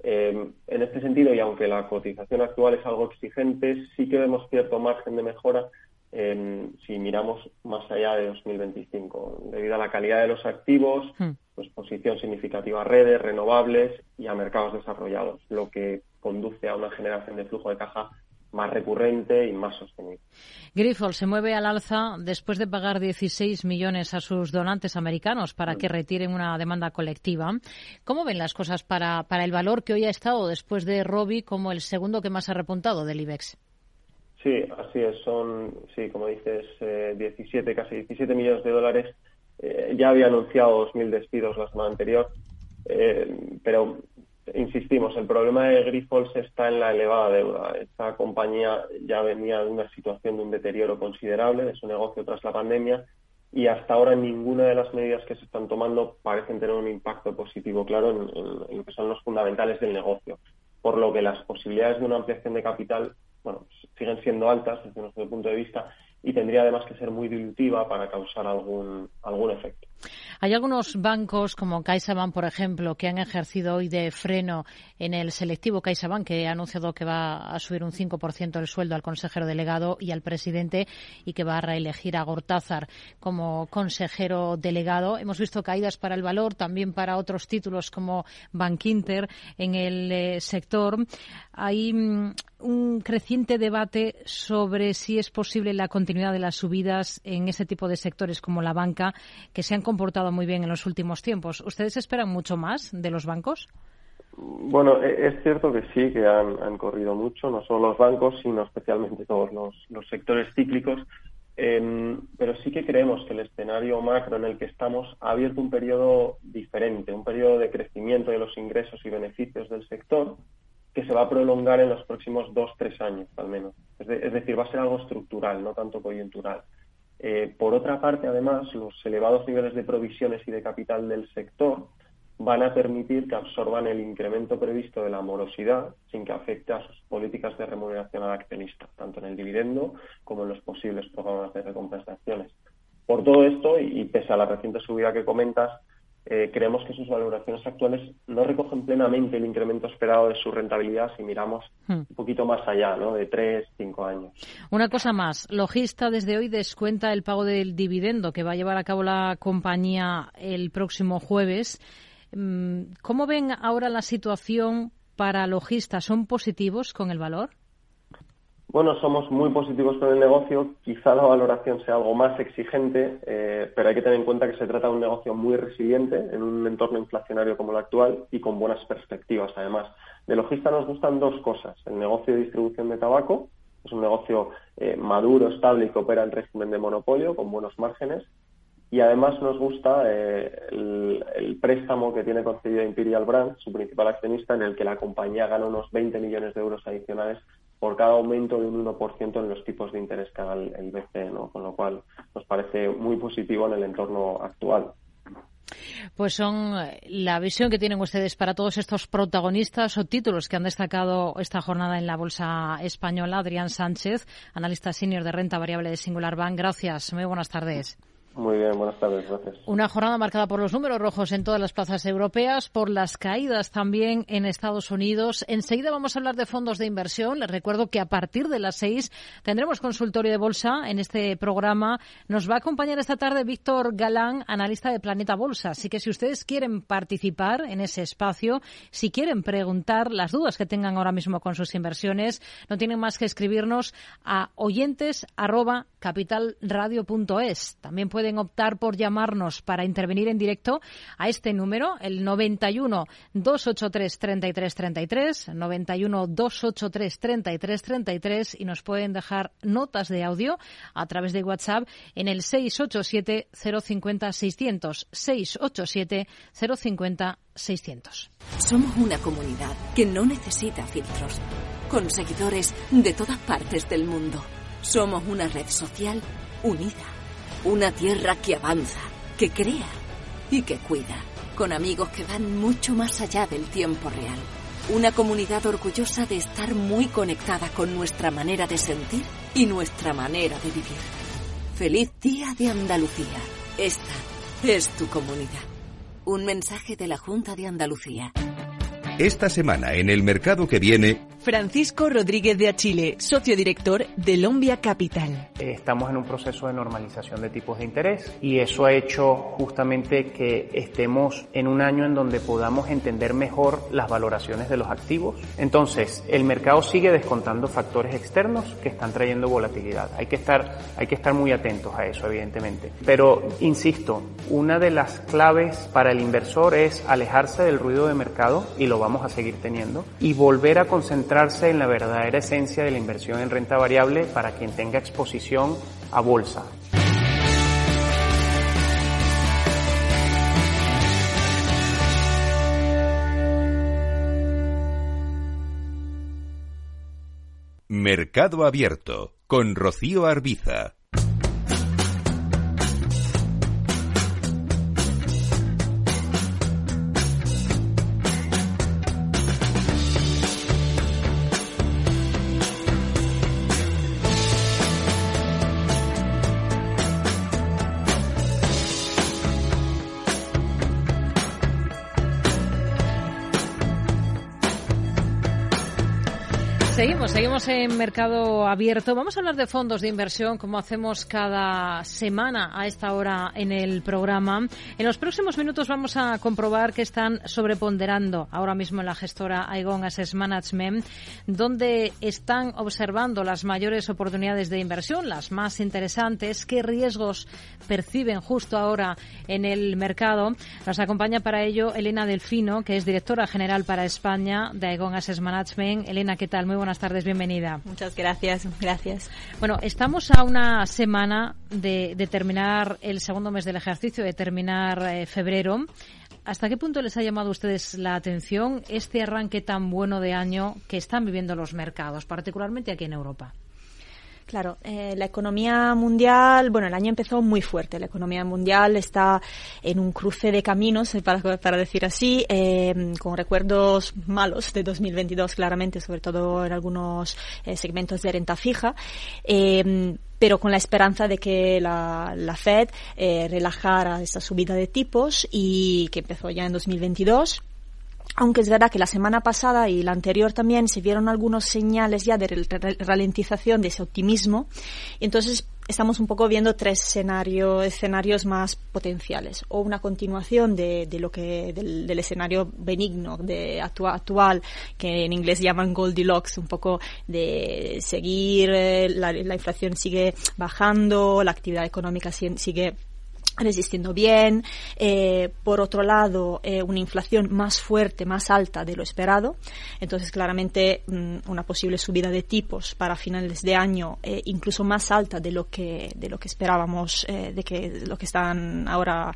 Eh, en este sentido, y aunque la cotización actual es algo exigente, sí que vemos cierto margen de mejora si miramos más allá de 2025, debido a la calidad de los activos, hmm. pues posición significativa a redes, renovables y a mercados desarrollados, lo que conduce a una generación de flujo de caja más recurrente y más sostenible. Grifols se mueve al alza después de pagar 16 millones a sus donantes americanos para que retiren una demanda colectiva. ¿Cómo ven las cosas para, para el valor que hoy ha estado después de Robi como el segundo que más ha repuntado del IBEX? Sí, así es. Son, sí, como dices, 17, eh, casi 17 millones de dólares. Eh, ya había anunciado 2.000 despidos la semana anterior, eh, pero insistimos, el problema de Grifols está en la elevada deuda. Esta compañía ya venía de una situación de un deterioro considerable de su negocio tras la pandemia y hasta ahora ninguna de las medidas que se están tomando parecen tener un impacto positivo claro en lo que son los fundamentales del negocio. Por lo que las posibilidades de una ampliación de capital bueno, siguen siendo altas desde nuestro punto de vista y tendría además que ser muy dilutiva para causar algún, algún efecto. Hay algunos bancos como CaixaBank, por ejemplo, que han ejercido hoy de freno en el selectivo CaixaBank, que ha anunciado que va a subir un 5% el sueldo al consejero delegado y al presidente y que va a reelegir a Gortázar como consejero delegado. Hemos visto caídas para el valor, también para otros títulos como Bank Inter en el eh, sector. Hay mm, un creciente debate sobre si es posible la continuidad de las subidas en ese tipo de sectores como la banca, que se han comportado muy bien en los últimos tiempos. ¿Ustedes esperan mucho más de los bancos? Bueno, e-, es cierto que sí, que han, corrido mucho, no solo los bancos, sino especialmente todos los, sectores cíclicos. Em, pero sí que creemos que el escenario macro en el que estamos ha abierto un periodo diferente, un periodo de crecimiento de los ingresos y beneficios del sector que se va a prolongar en los próximos dos, tres años al menos. Es, es decir, va a ser algo estructural, no tanto coyuntural. Eh, por otra parte, además, los elevados niveles de provisiones y de capital del sector van a permitir que absorban el incremento previsto de la morosidad sin que afecte a sus políticas de remuneración al accionista, tanto en el dividendo como en los posibles programas de recompensaciones. Por todo esto, y pese a la reciente subida que comentas, eh, creemos que sus valoraciones actuales no recogen plenamente el incremento esperado de su rentabilidad si miramos hmm. un poquito más allá, ¿no? de tres, cinco años. Una cosa más, Logista desde hoy descuenta el pago del dividendo que va a llevar a cabo la compañía el próximo jueves. Mm, ¿Cómo ven ahora la situación para Logista? ¿Son positivos con el valor? Bueno, somos muy positivos con el negocio. Quizá la valoración sea algo más exigente, eh, pero hay que tener en cuenta que se trata de un negocio muy resiliente en un entorno inflacionario como el actual y con buenas perspectivas, además. De Logista nos gustan dos cosas. El negocio de distribución de tabaco, es un negocio eh, maduro, estable y que opera en régimen de monopolio, con buenos márgenes. Y además nos gusta eh, el, préstamo que tiene concedido Imperial Brand, su principal accionista, en el que la compañía gana unos 20 millones de euros adicionales por cada aumento de un 1% en los tipos de interés que haga el, BCE, ¿no? con lo cual nos parece muy positivo en el entorno actual. Pues son eh, la visión que tienen ustedes para todos estos protagonistas o títulos que han destacado esta jornada en la Bolsa Española. Adrián Sánchez, analista senior de renta variable de Singular Bank. Gracias. Muy buenas tardes. Muy bien, buenas tardes, gracias. Una jornada marcada por los números rojos en todas las plazas europeas, por las caídas también en Estados Unidos. Enseguida vamos a hablar de fondos de inversión. Les recuerdo que a partir de las seis tendremos consultorio de bolsa en este programa. Nos va a acompañar esta tarde Víctor Galán, analista de Planeta Bolsa. Así que si ustedes quieren participar en ese espacio, si quieren preguntar las dudas que tengan ahora mismo con sus inversiones, no tienen más que escribirnos a oyentes También pueden optar por llamarnos para intervenir en directo a este número, el 91 283 33 33, 91 283 33 33 y nos pueden dejar notas de audio a través de WhatsApp en el 687 050 600 687 050 600. Somos una comunidad que no necesita filtros, con seguidores de todas partes del mundo. Somos una red social unida una tierra que avanza, que crea y que cuida, con amigos que van mucho más allá del tiempo real. Una comunidad orgullosa de estar muy conectada con nuestra manera de sentir y nuestra manera de vivir. Feliz Día de Andalucía. Esta es tu comunidad. Un mensaje de la Junta de Andalucía. Esta semana en el mercado que viene, Francisco Rodríguez de Achile, socio director de Lombia Capital. Estamos en un proceso de normalización de tipos de interés y eso ha hecho justamente que estemos en un año en donde podamos entender mejor las valoraciones de los activos. Entonces, el mercado sigue descontando factores externos que están trayendo volatilidad. Hay que estar, hay que estar muy atentos a eso, evidentemente. Pero, insisto, una de las claves para el inversor es alejarse del ruido de mercado y lo vamos a seguir teniendo y volver a concentrar en la verdadera esencia de la inversión en renta variable para quien tenga exposición a bolsa. Mercado Abierto con Rocío Arbiza. Seguimos en mercado abierto. Vamos a hablar de fondos de inversión como hacemos cada semana a esta hora en el programa. En los próximos minutos vamos a comprobar que están sobreponderando ahora mismo en la gestora Aegon Asset Management, donde están observando las mayores oportunidades de inversión, las más interesantes, qué riesgos perciben justo ahora en el mercado. Nos acompaña para ello Elena Delfino, que es directora general para España de Aegon Asset Management. Elena, ¿qué tal? Muy buenas tardes, bienvenida. Muchas gracias, gracias. Bueno, estamos a una semana de, terminar el segundo mes del ejercicio, de terminar eh, febrero. ¿Hasta qué punto les ha llamado a ustedes la atención este arranque tan bueno de año que están viviendo los mercados, particularmente aquí en Europa? Claro, eh, la economía mundial, bueno, el año empezó muy fuerte. La economía mundial está en un cruce de caminos, eh, para, para decir así, eh, con recuerdos malos de 2022, claramente, sobre todo en algunos segmentos de renta fija pero con la esperanza de que la, la Fed relajara esta subida de tipos y que empezó ya en 2022 aunque es verdad que la semana pasada y la anterior también se vieron algunos señales ya de ralentización de ese optimismo. Entonces estamos un poco viendo tres escenarios, escenarios más potenciales. O una continuación de, de lo que, del, del, escenario benigno de actual, que en inglés llaman Goldilocks, un poco de seguir, eh, la, la inflación sigue bajando, la actividad económica sigue resistiendo bien. Eh, por otro lado, eh, una inflación más fuerte, más alta de lo esperado. Entonces, claramente, mm, una posible subida de tipos para finales de año, eh, incluso más alta de lo que de lo que esperábamos, de que lo que están ahora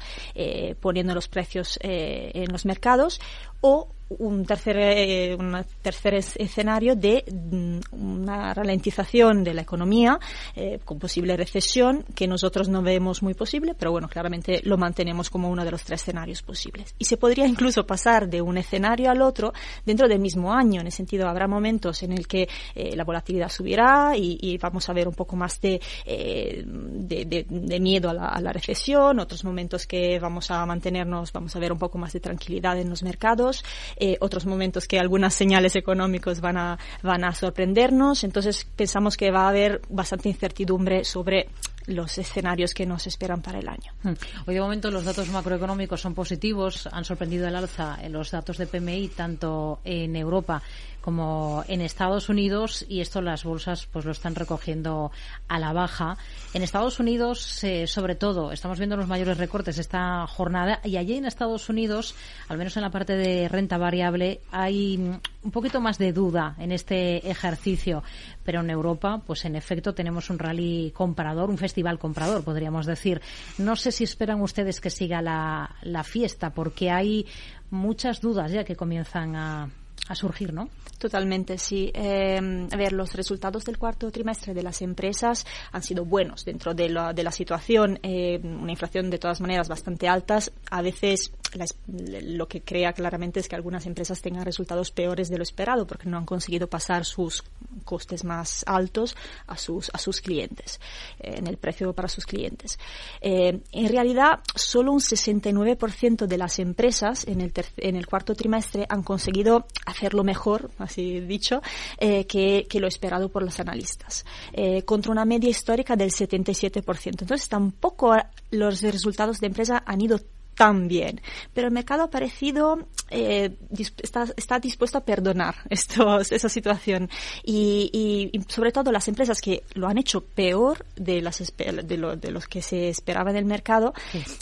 poniendo los precios en los mercados, o un tercer, eh, un tercer escenario de mm, una ralentización de la economía eh, con posible recesión que nosotros no vemos muy posible, pero bueno, claramente lo mantenemos como uno de los tres escenarios posibles. Y se podría incluso pasar de un escenario al otro dentro del mismo año, en el sentido habrá momentos en el que eh, la volatilidad subirá y, vamos a ver un poco más de, de, miedo a la, a la recesión, otros momentos que vamos a mantenernos, vamos a ver un poco más de tranquilidad en los mercados eh, otros momentos que algunas señales económicos van a, van a sorprendernos. Entonces pensamos que va a haber bastante incertidumbre sobre los escenarios que nos esperan para el año. Hmm. Hoy de momento los datos macroeconómicos son positivos, han sorprendido el alza en los datos de PMI tanto en Europa como en Estados Unidos y esto las bolsas pues lo están recogiendo a la baja. En Estados Unidos, eh, sobre todo, estamos viendo los mayores recortes esta jornada y allí en Estados Unidos, al menos en la parte de renta variable, hay un poquito más de duda en este ejercicio, pero en Europa, pues en efecto tenemos un rally comprador, un festival comprador, podríamos decir. No sé si esperan ustedes que siga la, la fiesta, porque hay muchas dudas ya que comienzan a, a surgir, ¿no? Totalmente, sí. Eh, a ver, los resultados del cuarto trimestre de las empresas han sido buenos dentro de la, de la situación. Eh, una inflación de todas maneras bastante altas. A veces lo que crea claramente es que algunas empresas tengan resultados peores de lo esperado porque no han conseguido pasar sus costes más altos a sus, a sus clientes, eh, en el precio para sus clientes. Eh, en realidad, solo un 69% de las empresas en el, en el cuarto trimestre han conseguido hacerlo mejor, así dicho, eh, que, que, lo esperado por los analistas, contra una media histórica del 77%. Entonces, tampoco los resultados de empresa han ido también. Pero el mercado ha parecido, eh, está, está, dispuesto a perdonar estos, esa situación. Y, y, sobre todo las empresas que lo han hecho peor de, las, de, lo, de los que se esperaba en el mercado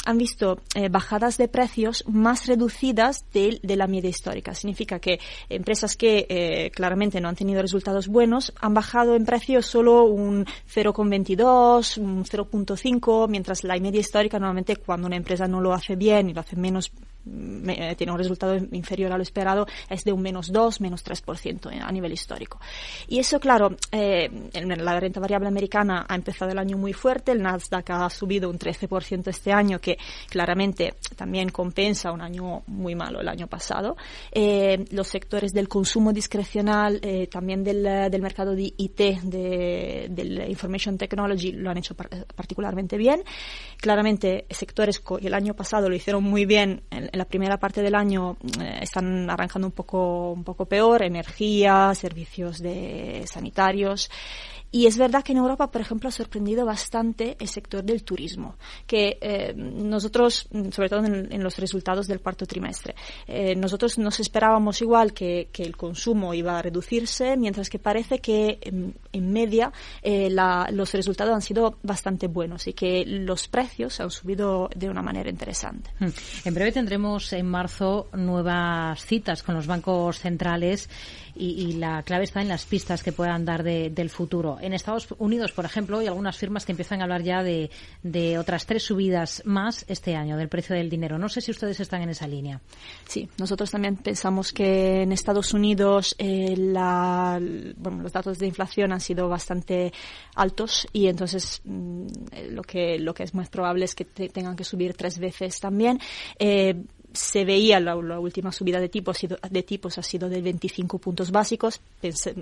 han visto eh, bajadas de precios más reducidas de, de, la media histórica. Significa que empresas que eh, claramente no han tenido resultados buenos han bajado en precio solo un 0,22, un 0,5, mientras la media histórica normalmente cuando una empresa no lo hace bien y lo hace menos eh, tiene un resultado inferior a lo esperado, es de un menos 2, menos 3% a nivel histórico. Y eso, claro, eh, la renta variable americana ha empezado el año muy fuerte, el Nasdaq ha subido un 13% este año, que claramente también compensa un año muy malo el año pasado. Eh, los sectores del consumo discrecional, eh, también del, del, mercado de IT, de, del Information Technology, lo han hecho particularmente bien. Claramente, sectores que el año pasado lo hicieron muy bien en, en la primera parte del año eh, están arrancando un poco, un poco peor, energía, servicios de sanitarios. Y es verdad que en Europa, por ejemplo, ha sorprendido bastante el sector del turismo, que eh, nosotros, sobre todo en, los resultados del cuarto trimestre, eh, nosotros nos esperábamos igual que, que, el consumo iba a reducirse, mientras que parece que en, en media eh, la, los resultados han sido bastante buenos y que los precios han subido de una manera interesante. Hmm. En breve tendremos en marzo nuevas citas con los bancos centrales y, y la clave está en las pistas que puedan dar de, del futuro en Estados Unidos, por ejemplo, hay algunas firmas que empiezan a hablar ya de, de otras tres subidas más este año del precio del dinero. No sé si ustedes están en esa línea. Sí, nosotros también pensamos que en Estados Unidos eh, los datos de inflación han sido bastante altos y entonces mm, lo, que, lo que es más probable es que tengan que subir tres veces también. Eh, se veía la, última subida de tipos, de tipos ha sido de 25 puntos básicos.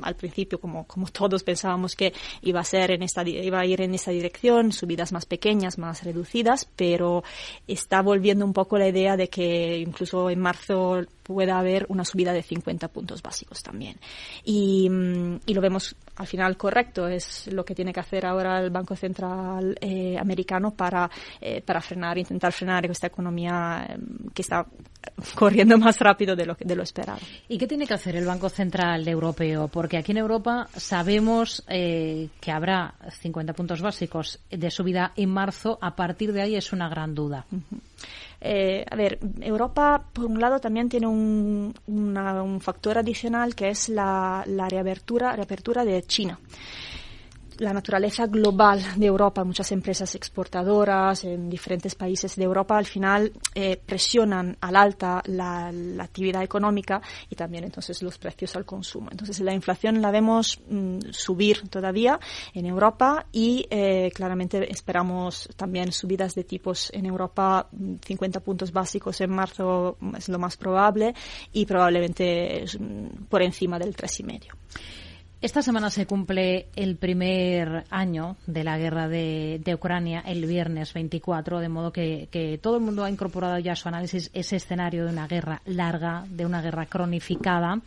al principio, como, como todos pensábamos que iba a ser en esta, iba a ir en esa dirección, subidas más pequeñas, más reducidas, pero está volviendo un poco la idea de que incluso en marzo pueda haber una subida de 50 puntos básicos también. Y, mm, y lo vemos al final correcto, es lo que tiene que hacer ahora el Banco Central eh, americano para, eh, para frenar, intentar frenar esta economía eh, que está corriendo más rápido de lo, de lo esperado. ¿Y qué tiene que hacer el Banco Central Europeo? Porque aquí en Europa sabemos que habrá 50 puntos básicos de subida en marzo. A partir de ahí es una gran duda. Eh, a ver, Europa, por un lado, también tiene un, un factor adicional que es la, la reapertura, reapertura de China la naturaleza global de Europa, muchas empresas exportadoras en diferentes países de Europa al final eh, presionan al alta la, actividad económica y también entonces los precios al consumo. Entonces la inflación la vemos mm, subir todavía en Europa y eh, claramente esperamos también subidas de tipos en Europa, 50 mm, puntos básicos en marzo es lo más probable y probablemente mm, por encima del 3,5. Esta semana se cumple el primer año de la guerra de, Ucrania, el viernes 24, de modo que, que, todo el mundo ha incorporado ya a su análisis ese escenario de una guerra larga, de una guerra cronificada.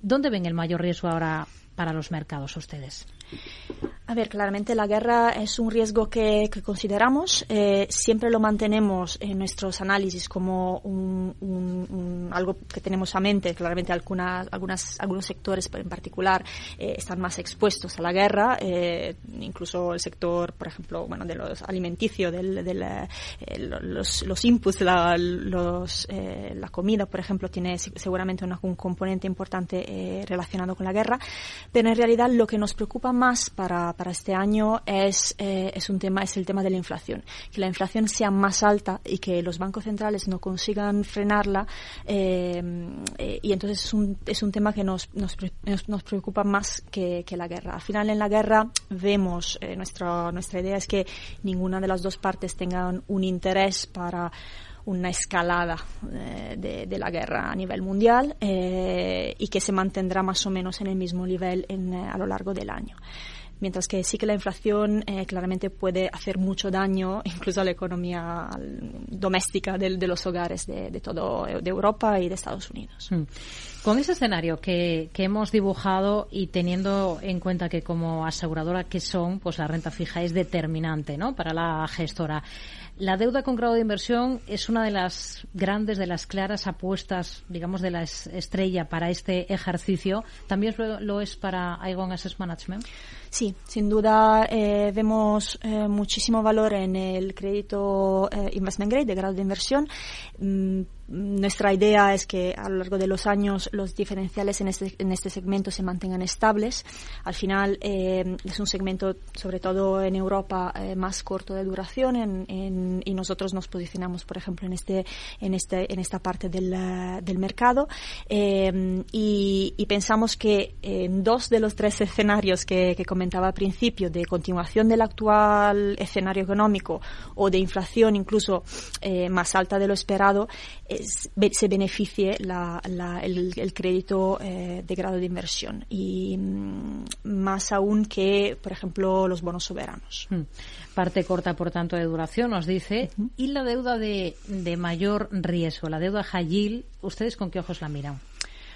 ¿Dónde ven el mayor riesgo ahora para los mercados ustedes? A ver, claramente la guerra es un riesgo que, consideramos. Eh, siempre lo mantenemos en nuestros análisis como un, algo que tenemos a mente. Claramente algunas, algunas, algunos sectores en particular eh, están más expuestos a la guerra. Eh, incluso el sector, por ejemplo, bueno, de los alimenticios, del, los, los, inputs, la, los, la comida, por ejemplo, tiene seguramente un componente importante relacionado con la guerra. Pero en realidad lo que nos preocupa más para, para este año es, eh, es, un tema, es el tema de la inflación. Que la inflación sea más alta y que los bancos centrales no consigan frenarla. Eh, eh, y entonces es un, es un tema que nos, nos, nos preocupa más que, que, la guerra. Al final en la guerra vemos, nuestra, nuestra idea es que ninguna de las dos partes tengan un interés para una escalada eh, de, la guerra a nivel mundial eh, y que se mantendrá más o menos en el mismo nivel en, eh, a lo largo del año mientras que sí que la inflación claramente puede hacer mucho daño incluso a la economía doméstica de, los hogares de, de, todo de Europa y de Estados Unidos. Mm. Con ese escenario que, que, hemos dibujado y teniendo en cuenta que como aseguradora que son, pues la renta fija es determinante, ¿no? Para la gestora. La deuda con grado de inversión es una de las grandes, de las claras apuestas, digamos, de la estrella para este ejercicio. ¿También lo, es para Aegon Asset Management? Sí, sin duda eh, vemos eh, muchísimo valor en el crédito eh, investment grade de grado de inversión. Mm, nuestra idea es que a lo largo de los años los diferenciales en este, en este segmento se mantengan estables. Al final eh, es un segmento, sobre todo en Europa, eh, más corto de duración en, y nosotros nos posicionamos, por ejemplo, en, este, en, este, en esta parte del, eh, del mercado. y, y, pensamos que en dos de los tres escenarios que, que comentaba al principio, de continuación del actual escenario económico o de inflación incluso más alta de lo esperado, se beneficie el, crédito eh, de grado de inversión y mm, más aún que, por ejemplo, los bonos soberanos. Hmm. Parte corta, por tanto, de duración, nos dice. ¿Y la deuda de, de mayor riesgo, la deuda high ustedes con qué ojos la miran?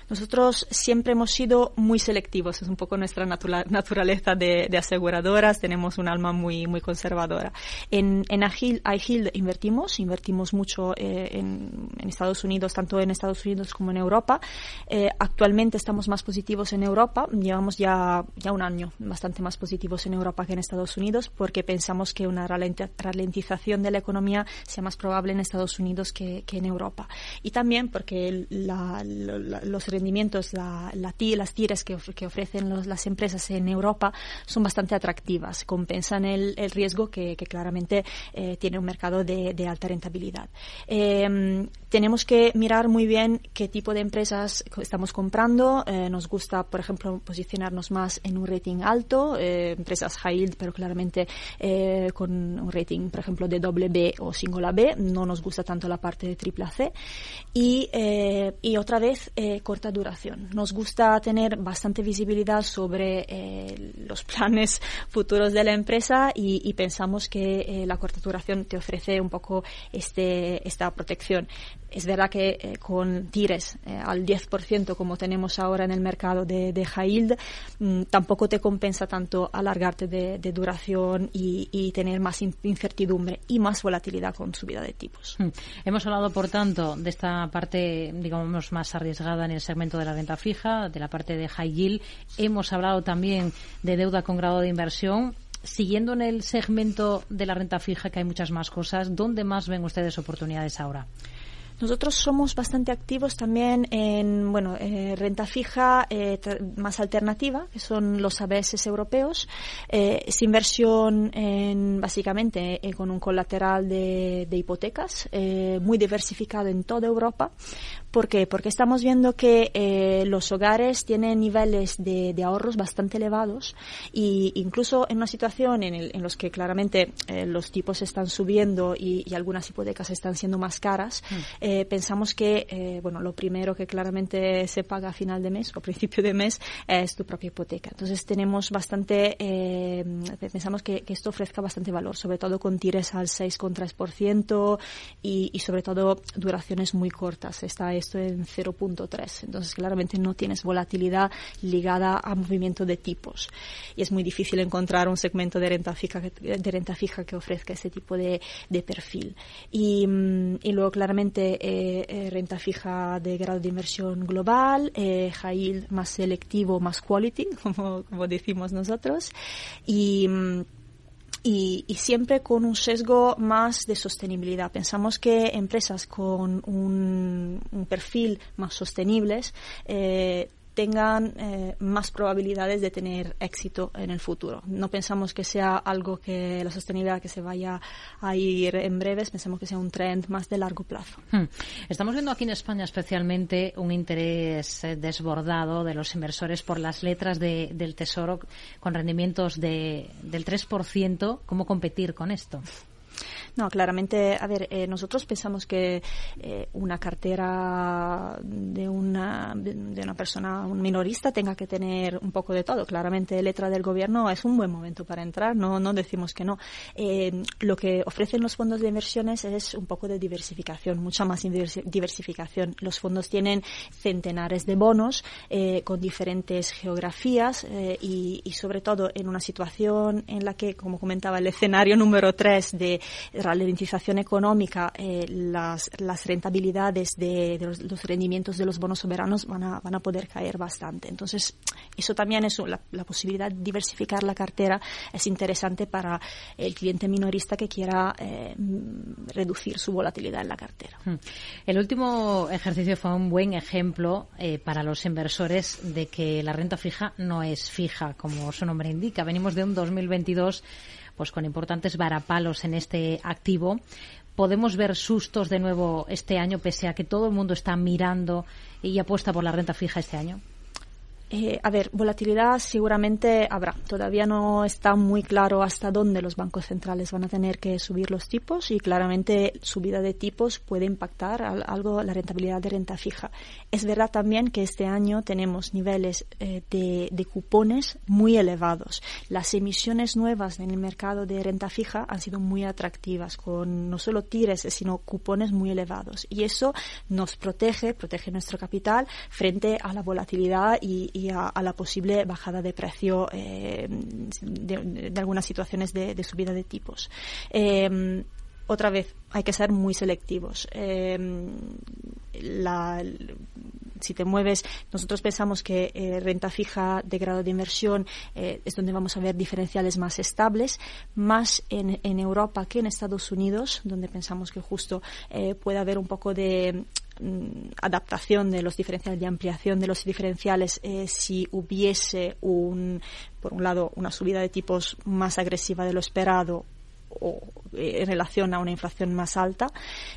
Nosotros siempre hemos sido muy selectivos, es un poco nuestra naturaleza de, aseguradoras, tenemos un alma muy, muy conservadora. En, en iHield invertimos, invertimos mucho eh, en, Estados Unidos, tanto en Estados Unidos como en Europa. Eh, actualmente estamos más positivos en Europa, llevamos ya, ya un año bastante más positivos en Europa que en Estados Unidos porque pensamos que una ralentización de la economía sea más probable en Estados Unidos que, en Europa. Y también porque los rendimientos, la, las tiras que, ofrecen las empresas en Europa son bastante atractivas, compensan el, riesgo que, claramente eh, tiene un mercado de, alta rentabilidad. Em, tenemos que mirar muy bien qué tipo de empresas estamos comprando. Eh, nos gusta, por ejemplo, posicionarnos más en un rating alto, eh, empresas high yield, pero claramente con un rating, por ejemplo, de doble B o single B. No nos gusta tanto la parte de triple C. Y, y otra vez, corta duración. Nos gusta tener bastante visibilidad sobre eh, los planes futuros de la empresa y, pensamos que eh, la corta duración te ofrece un poco este, esta protección. Es verdad que con tires al 10% como tenemos ahora en el mercado de, de high yield, mm, tampoco te compensa tanto alargarte de, duración y, y, tener más incertidumbre y más volatilidad con subida de tipos. Hmm. Hemos hablado, por tanto, de esta parte, digamos, más arriesgada en el segmento de la renta fija, de la parte de high yield. Hemos hablado también de deuda con grado de inversión. Siguiendo en el segmento de la renta fija, que hay muchas más cosas, ¿dónde más ven ustedes oportunidades ahora? Nosotros somos bastante activos también en bueno, eh, renta fija eh, más alternativa, que son los ABS europeos. Eh, es inversión en, básicamente con un colateral de, de hipotecas, muy diversificado en toda Europa. ¿Por qué? Porque estamos viendo que los hogares tienen niveles de, de, ahorros bastante elevados y incluso en una situación en, el, en los que claramente los tipos están subiendo y, y, algunas hipotecas están siendo más caras, mm. Eh, pensamos que eh, bueno lo primero que claramente se paga a final de mes o principio de mes es tu propia hipoteca. Entonces tenemos bastante, eh, pensamos que, esto ofrezca bastante valor, sobre todo con tires al 6,3% y, y sobre todo duraciones muy cortas. Está esto en 0.3. Entonces claramente no tienes volatilidad ligada a movimiento de tipos. Y es muy difícil encontrar un segmento de renta fija de renta fija que ofrezca ese tipo de, de perfil. Y, mm, y luego claramente eh, eh, renta fija de grado de inversión global, eh, high yield más selectivo, más quality, como, como decimos nosotros, y, y, y, siempre con un sesgo más de sostenibilidad. Pensamos que empresas con un, perfil más sostenibles eh, tengan eh, más probabilidades de tener éxito en el futuro. No pensamos que sea algo que la sostenibilidad que se vaya a ir en breves, pensamos que sea un trend más de largo plazo. Hmm. Estamos viendo aquí en España especialmente un interés eh, desbordado de los inversores por las letras de, del Tesoro con rendimientos de, del 3%. ¿Cómo competir con esto? No, claramente, a ver, eh, nosotros pensamos que eh, una cartera de una, de una persona, un minorista, tenga que tener un poco de todo. Claramente, letra del gobierno es un buen momento para entrar, no, no decimos que no. Eh, lo que ofrecen los fondos de inversiones es un poco de diversificación, mucha más diversificación. Los fondos tienen centenares de bonos con diferentes geografías y, y sobre todo en una situación en la que, como comentaba, el escenario número tres de ralentización económica, eh, las, las, rentabilidades de, los, rendimientos de los bonos soberanos van a, van a poder caer bastante. Entonces, eso también es la, posibilidad de diversificar la cartera es interesante para el cliente minorista que quiera eh, reducir su volatilidad en la cartera. Hmm. El último ejercicio fue un buen ejemplo eh, para los inversores de que la renta fija no es fija, como su nombre indica. Venimos de un 2022 pues con importantes varapalos en este activo. Podemos ver sustos de nuevo este año, pese a que todo el mundo está mirando y apuesta por la renta fija este año. Eh, a ver, volatilidad seguramente habrá. Todavía no está muy claro hasta dónde los bancos centrales van a tener que subir los tipos y claramente subida de tipos puede impactar algo la rentabilidad de renta fija. Es verdad también que este año tenemos niveles eh, de, de, cupones muy elevados. Las emisiones nuevas en el mercado de renta fija han sido muy atractivas con no solo tires sino cupones muy elevados y eso nos protege, protege nuestro capital frente a la volatilidad y, y a, la posible bajada de precio eh, de, algunas situaciones de, subida de tipos. Eh, otra vez, hay que ser muy selectivos. Eh, si te mueves, nosotros pensamos que renta fija de grado de inversión es donde vamos a ver diferenciales más estables, más en, Europa que en Estados Unidos, donde pensamos que justo puede haber un poco de adaptación de los diferenciales, de ampliación de los diferenciales, eh, si hubiese un, por un lado, una subida de tipos más agresiva de lo esperado o eh, en relación a una inflación más alta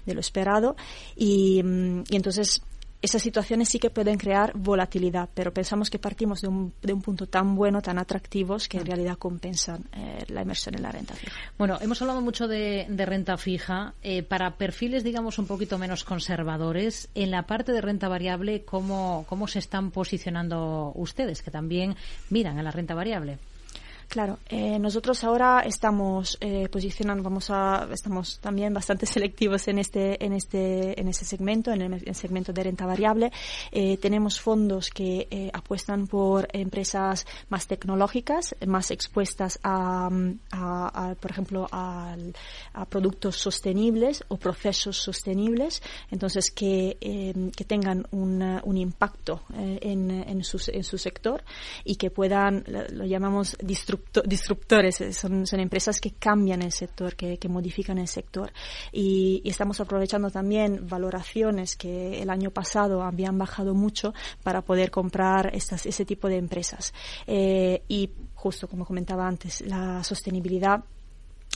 de lo esperado y, mm, y entonces esas situaciones sí que pueden crear volatilidad, pero pensamos que partimos de un, de un punto tan bueno, tan atractivos, que en realidad compensan eh, la inversión en la renta fija. Bueno, hemos hablado mucho de, renta fija. Eh, para perfiles, digamos, un poquito menos conservadores, en la parte de renta variable, ¿cómo, ¿cómo se están posicionando ustedes, que también miran a la renta variable? Claro, eh, nosotros ahora estamos eh, posicionando, vamos a, estamos también bastante selectivos en este, en este, en ese segmento, en el, segmento de renta variable. Eh, tenemos fondos que eh, apuestan por empresas más tecnológicas, más expuestas a, a, a por ejemplo, a, productos sostenibles o procesos sostenibles, entonces que, eh, que tengan un, un impacto eh, en, en, su, en su sector y que puedan, lo, llamamos disruptores, eh, son, son, empresas que cambian el sector, que, que modifican el sector. Y, estamos aprovechando también valoraciones que el año pasado habían bajado mucho para poder comprar estas, ese tipo de empresas. Eh, y justo como comentaba antes, la sostenibilidad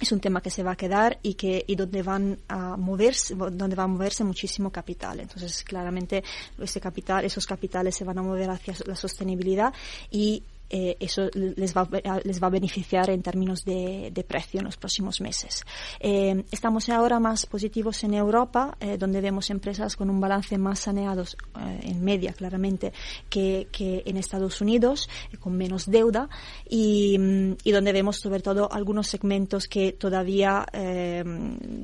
es un tema que se va a quedar y que y donde van a moverse donde va a moverse muchísimo capital entonces claramente ese capital esos capitales se van a mover hacia la sostenibilidad y eh, eso les va, les va a beneficiar en términos de, de precio en los próximos meses. Eh, estamos ahora más positivos en Europa, eh, donde vemos empresas con un balance más saneados en media, claramente, que, que en Estados Unidos, con menos deuda, y, y, donde vemos sobre todo algunos segmentos que todavía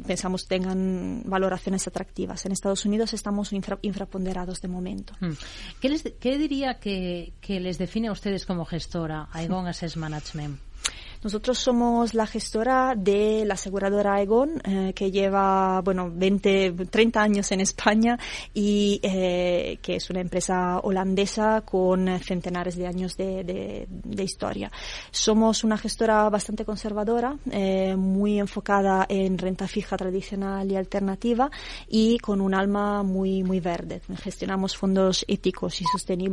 pensamos tengan valoraciones atractivas. En Estados Unidos estamos infra, infraponderados de momento. Hmm. ¿Qué, les, qué diría que, que les define a ustedes como gestora, Aegon Asset Management? Nosotros somos la gestora de la aseguradora Aegon, eh, que lleva, bueno, 20, 30 años en España y eh, que es una empresa holandesa con centenares de años de, de, de historia. Somos una gestora bastante conservadora, eh, muy enfocada en renta fija tradicional y alternativa y con un alma muy, muy verde. Gestionamos fondos éticos y sostenibles